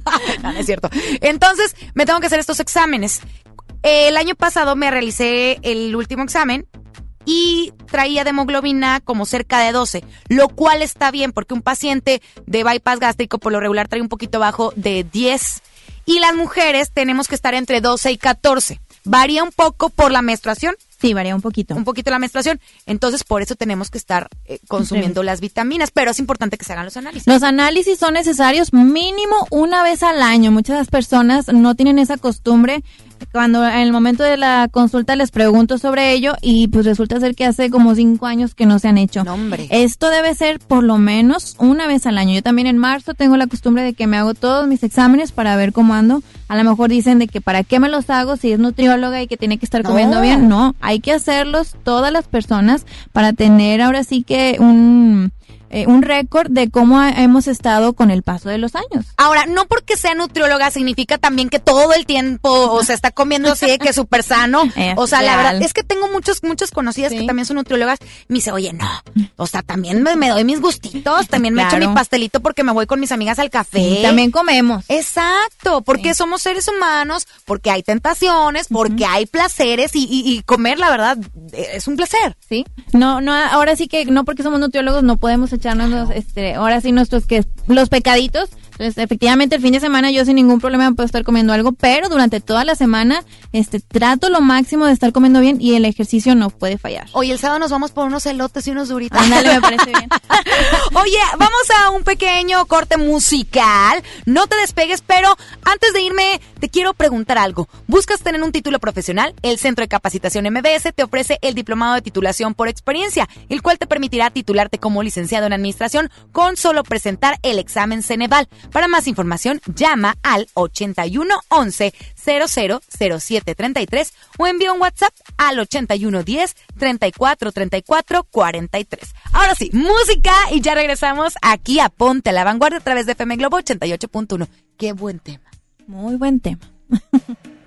no, no es cierto. Entonces, me tengo que hacer estos exámenes. El año pasado me realicé el último examen y traía de hemoglobina como cerca de 12, lo cual está bien porque un paciente de bypass gástrico por lo regular trae un poquito bajo de 10 y las mujeres tenemos que estar entre 12 y 14. Varía un poco por la menstruación.
Sí, varía un poquito.
Un poquito la menstruación. Entonces, por eso tenemos que estar eh, consumiendo las vitaminas, pero es importante que se hagan los análisis.
Los análisis son necesarios mínimo una vez al año. Muchas personas no tienen esa costumbre. Cuando en el momento de la consulta les pregunto sobre ello y pues resulta ser que hace como cinco años que no se han hecho. Esto debe ser por lo menos una vez al año. Yo también en marzo tengo la costumbre de que me hago todos mis exámenes para ver cómo ando. A lo mejor dicen de que para qué me los hago si es nutrióloga y que tiene que estar comiendo
No.
bien. No, hay que hacerlos todas las personas para tener ahora sí que un, eh, un récord de cómo ha- hemos estado con el paso de los años.
Ahora, no porque sea nutrióloga significa también que todo el tiempo o se está comiendo así de que súper sano.
Es
o sea, la verdad es que tengo muchos, muchas conocidas que también son nutriólogas. Me dice, oye, no, o sea, también me, me doy mis gustitos, también me echo
Claro.
mi pastelito porque me voy con mis amigas al café.
Sí, también comemos.
Exacto, porque somos seres humanos, porque hay tentaciones, porque hay placeres y, y- y comer, la verdad, es un placer.
Sí. No, no, ahora sí que no porque somos nutriólogos no podemos echarnos los, este, ahora sí nuestros que los pecaditos. Entonces, efectivamente, el fin de semana yo sin ningún problema puedo estar comiendo algo, pero durante toda la semana, este, trato lo máximo de estar comiendo bien y el ejercicio no puede fallar.
Oye, el sábado nos vamos por unos elotes y unos duritos.
Ándale, me parece bien.
Oye, vamos a un pequeño corte musical. No te despegues, pero antes de irme, te quiero preguntar algo. ¿Buscas tener un título profesional? El Centro de Capacitación MBS te ofrece el Diplomado de Titulación por Experiencia, el cual te permitirá titularte como licenciado en Administración con solo presentar el examen Ceneval. Para más información, llama al 8111 000733 o envía un WhatsApp al 8110 34 34 43. Ahora sí, música y ya regresamos aquí a Ponte a la Vanguardia a través de FM Globo 88.1. Qué buen tema.
Muy buen tema.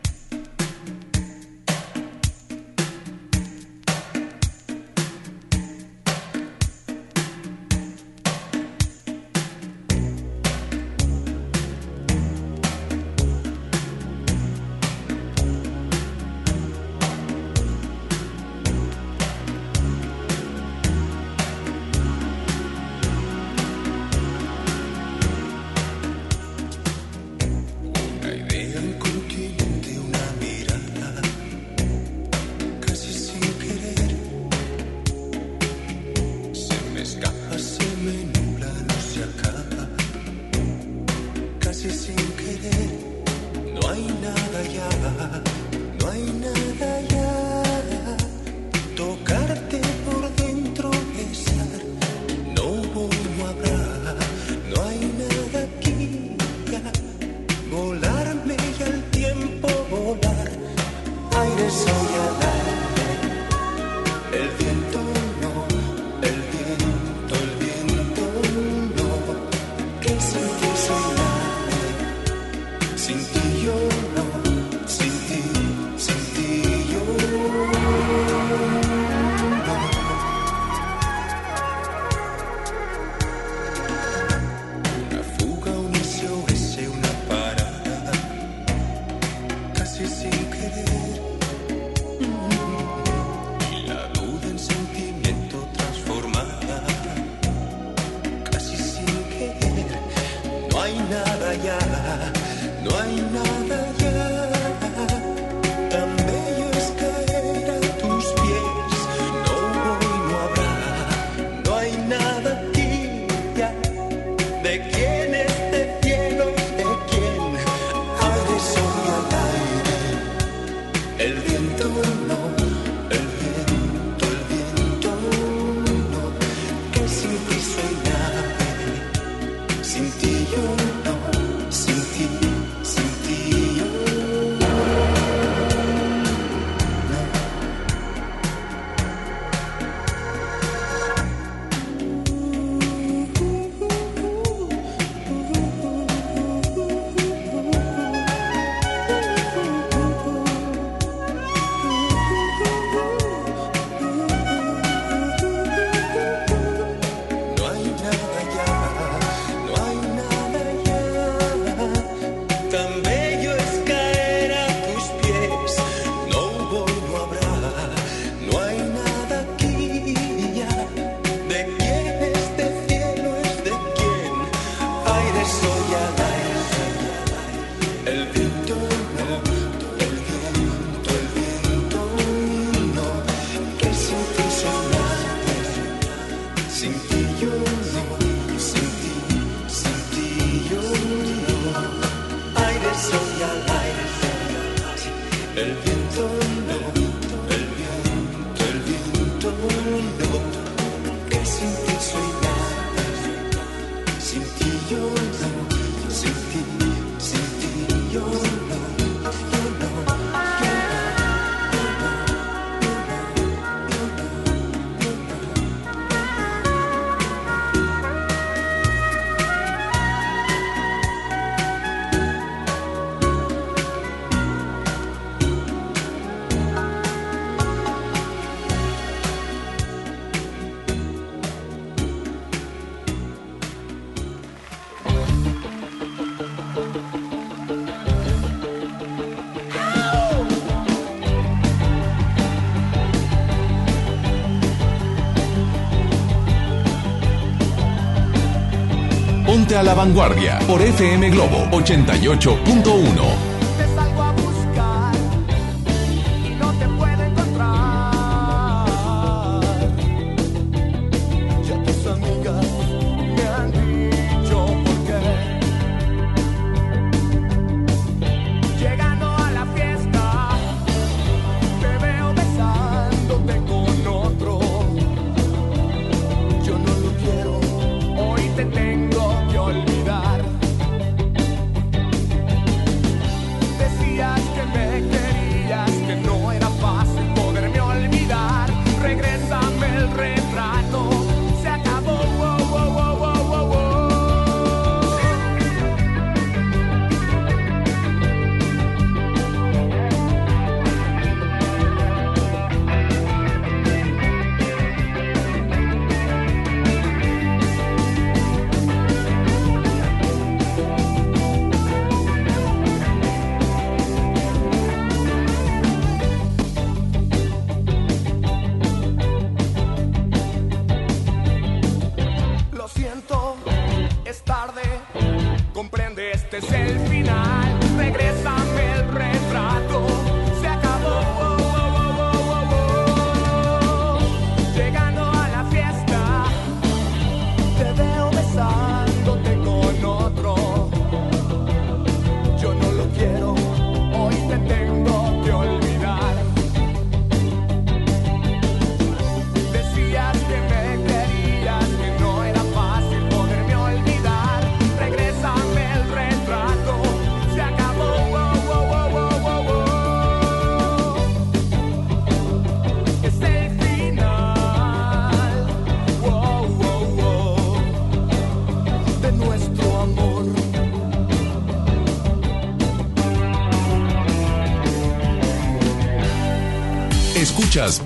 a la
vanguardia por FM Globo 88.1.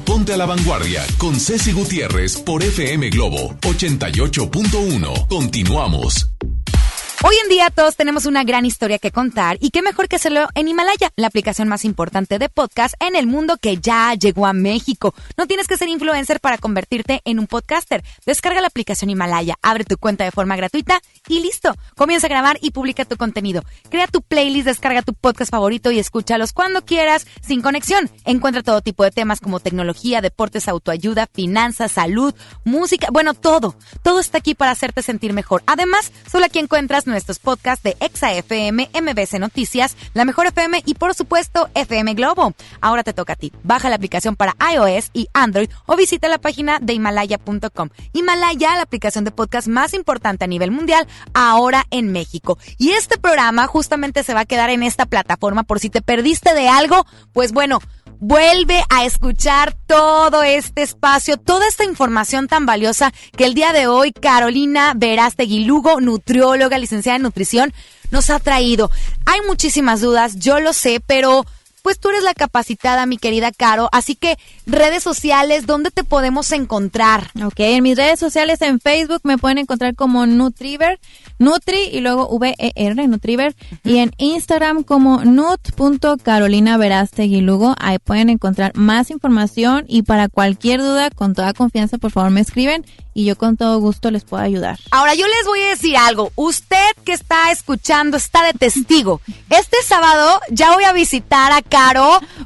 Ponte a la Vanguardia con Ceci Gutiérrez por FM Globo 88.1. Continuamos.
En día todos tenemos una gran historia que contar y qué mejor que hacerlo en Himalaya, la aplicación más importante de podcast en el mundo que ya llegó a México. No tienes que ser influencer para convertirte en un podcaster. Descarga la aplicación Himalaya, abre tu cuenta de forma gratuita y listo. Comienza a grabar y publica tu contenido. Crea tu playlist, descarga tu podcast favorito y escúchalos cuando quieras, sin conexión. Encuentra todo tipo de temas como tecnología, deportes, autoayuda, finanzas, salud, música, bueno, todo. Todo está aquí para hacerte sentir mejor. Además, solo aquí encuentras nuestros podcasts de Exa FM, MBC Noticias, La Mejor FM y por supuesto FM Globo. Ahora te toca a ti. Baja la aplicación para iOS y Android o visita la página de Himalaya.com. Himalaya, la aplicación de podcast más importante a nivel mundial, ahora en México. Y este programa justamente se va a quedar en esta plataforma por si te perdiste de algo, pues bueno, Vuelve a escuchar todo este espacio, toda esta información tan valiosa que el día de hoy Carolina Verástegui Lugo, nutrióloga, licenciada en nutrición, nos ha traído. Hay muchísimas dudas, yo lo sé, pero pues tú eres la capacitada, mi querida Caro. Así que redes sociales, ¿dónde te podemos encontrar?
Ok, en mis redes sociales, en Facebook me pueden encontrar como Nutriver, Nutri y luego V-E-R, Nutriver. Y en Instagram como nut.carolina Lugo. Ahí pueden encontrar más información y para cualquier duda, con toda confianza, por favor me escriben y yo con todo gusto les puedo ayudar.
Ahora yo les voy a decir algo. Usted que está escuchando está de testigo. Este sábado ya voy a visitar a Caro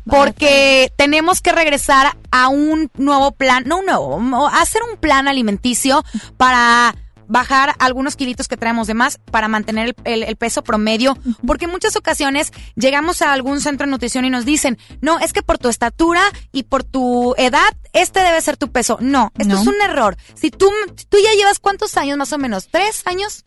porque tenemos que regresar a un nuevo plan, no un nuevo, hacer un plan alimenticio para bajar algunos kilitos que traemos de más para mantener el, el, peso promedio, porque en muchas ocasiones llegamos a algún centro de nutrición y nos dicen, no, es que por tu estatura y por tu edad, este debe ser tu peso. No, esto
No.
es un error. Si tú, tú ya llevas cuántos años más o menos, tres años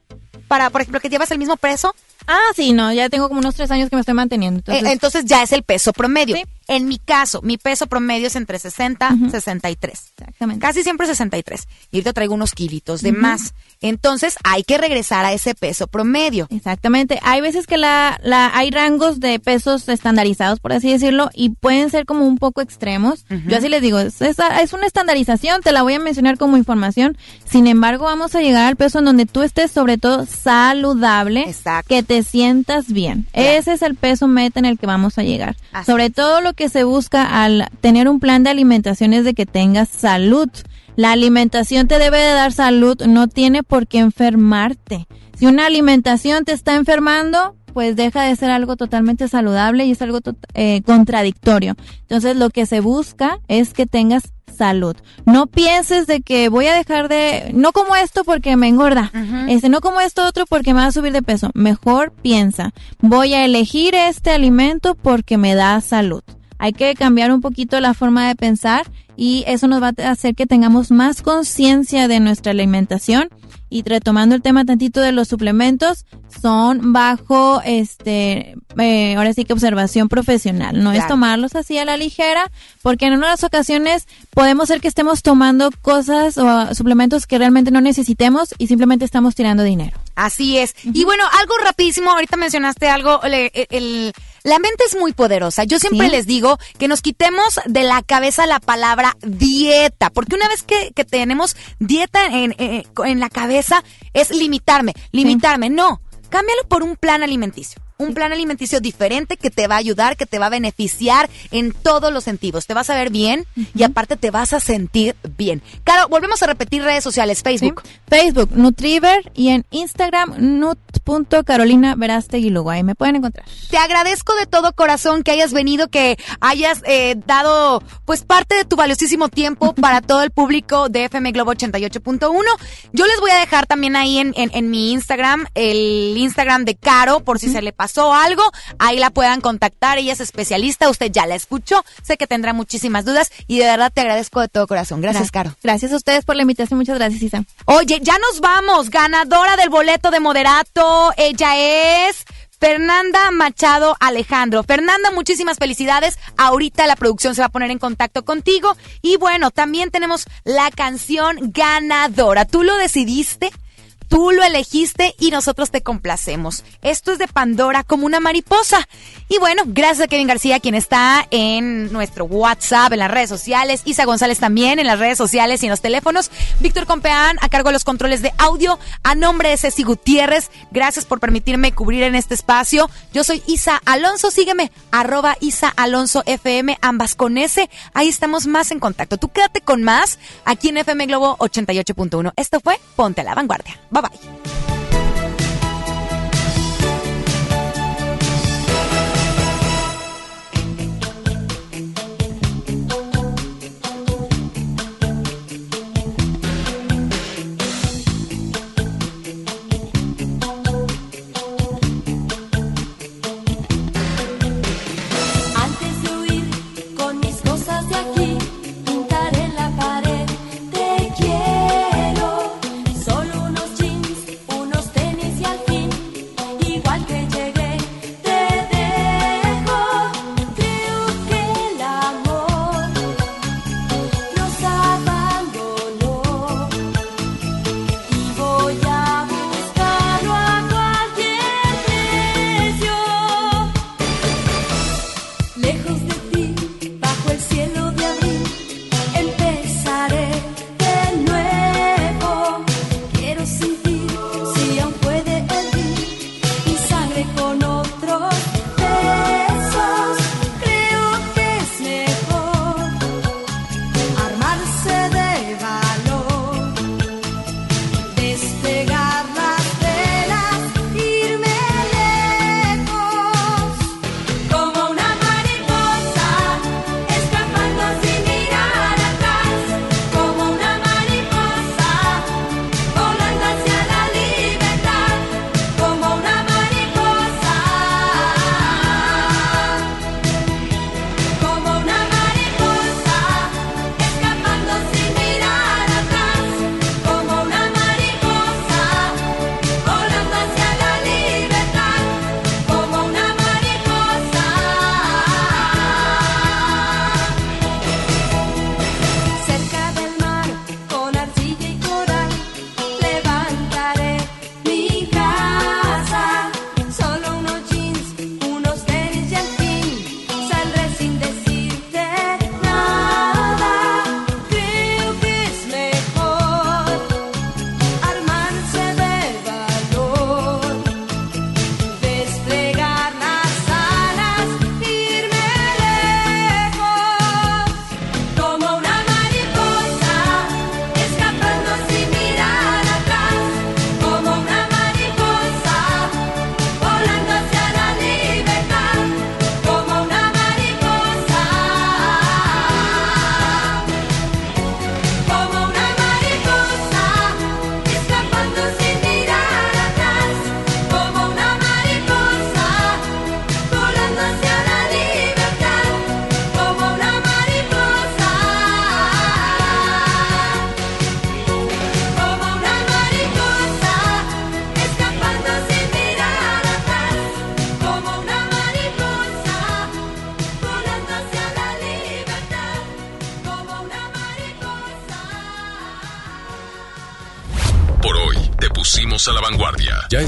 para, por ejemplo, que llevas el mismo peso,
Ah, sí, no, ya tengo como unos tres años que me estoy manteniendo. Entonces,
eh, entonces ya es el peso promedio. En mi caso, mi peso promedio es entre 60 y 63.
Exactamente.
Casi siempre 63. Y ahorita traigo unos kilitos de más. Entonces hay que regresar a ese peso promedio.
Exactamente. Hay veces que la, la, hay rangos de pesos estandarizados, por así decirlo, y pueden ser como un poco extremos. Yo así les digo, es, es- es una estandarización, te la voy a mencionar como información. Sin embargo, vamos a llegar al peso en donde tú estés sobre todo saludable, que te sientas bien. Ese es el peso meta en el que vamos a llegar.
Así
sobre todo lo que se busca al tener un plan de alimentación es de que tengas salud. La alimentación te debe de dar salud, no tiene por qué enfermarte. Si una alimentación te está enfermando, pues deja de ser algo totalmente saludable y es algo eh, contradictorio. Entonces lo que se busca es que tengas salud. No pienses de que voy a dejar de, no como esto porque me engorda, este, no como esto otro porque me va a subir de peso. Mejor piensa, voy a elegir este alimento porque me da salud. Hay que cambiar un poquito la forma de pensar y eso nos va a hacer que tengamos más conciencia de nuestra alimentación. Y retomando el tema tantito de los suplementos, son bajo, este, eh, ahora sí que observación profesional. No es tomarlos así a la ligera, porque en unas ocasiones podemos ser que estemos tomando cosas o suplementos que realmente no necesitemos y simplemente estamos tirando dinero.
Así es. Y bueno, algo rapidísimo, ahorita mencionaste algo, le- el- la mente es muy poderosa. Yo siempre
Sí.
les digo que nos quitemos de la cabeza la palabra dieta, porque una vez que, que tenemos dieta en, eh, en la cabeza es limitarme, limitarme. No, cámbialo por un plan alimenticio. Un plan alimenticio diferente que te va a ayudar, que te va a beneficiar en todos los sentidos. Te vas a ver bien y aparte te vas a sentir bien. Claro, volvemos a repetir redes sociales, Facebook.
Facebook, Nutriver y en Instagram, nut.carolina. Ahí me pueden encontrar.
Te agradezco de todo corazón que hayas venido, que hayas eh, dado pues parte de tu valiosísimo tiempo para todo el público de FM Globo 88.1. Yo les voy a dejar también ahí en, en, en mi Instagram, el Instagram de Caro, por si se le pasó algo, ahí la puedan contactar, ella es especialista, usted ya la escuchó, sé que tendrá muchísimas dudas y de verdad te agradezco de todo corazón. Gracias, Caro.
Gracias a ustedes por la invitación. Muchas gracias, Isa.
Oye, ya nos vamos. Ganadora del boleto de moderato. Ella es Fernanda Machado Alejandro. Fernanda, muchísimas felicidades. Ahorita la producción se va a poner en contacto contigo. Y bueno, también tenemos la canción ganadora. ¿Tú lo decidiste? Tú lo elegiste y nosotros te complacemos. Esto es de Pandora como una mariposa. Y bueno, gracias a Kevin García, quien está en nuestro WhatsApp, en las redes sociales. Isa González también en las redes sociales y en los teléfonos. Víctor Compeán a cargo de los controles de audio. A nombre de Ceci Gutiérrez, gracias por permitirme cubrir en este espacio. Yo soy Isa Alonso. Sígueme, arroba Isa Alonso FM, ambas con S. Ahí estamos más en contacto. Tú quédate con más aquí en FM Globo 88.1. Esto fue Ponte a la Vanguardia. Bye.
Antes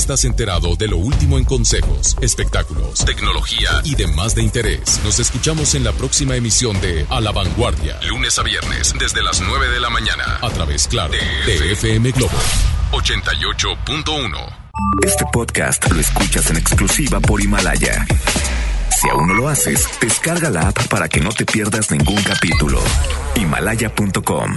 estás enterado de lo último en consejos, espectáculos, tecnología y demás de interés. Nos escuchamos en la próxima emisión de A la Vanguardia, lunes a viernes desde las 9 de la mañana a través, claro, de FM Globo 88.1.
Este podcast lo escuchas en exclusiva por Himalaya. Si aún no lo haces, descarga la app para que no te pierdas ningún capítulo. Himalaya.com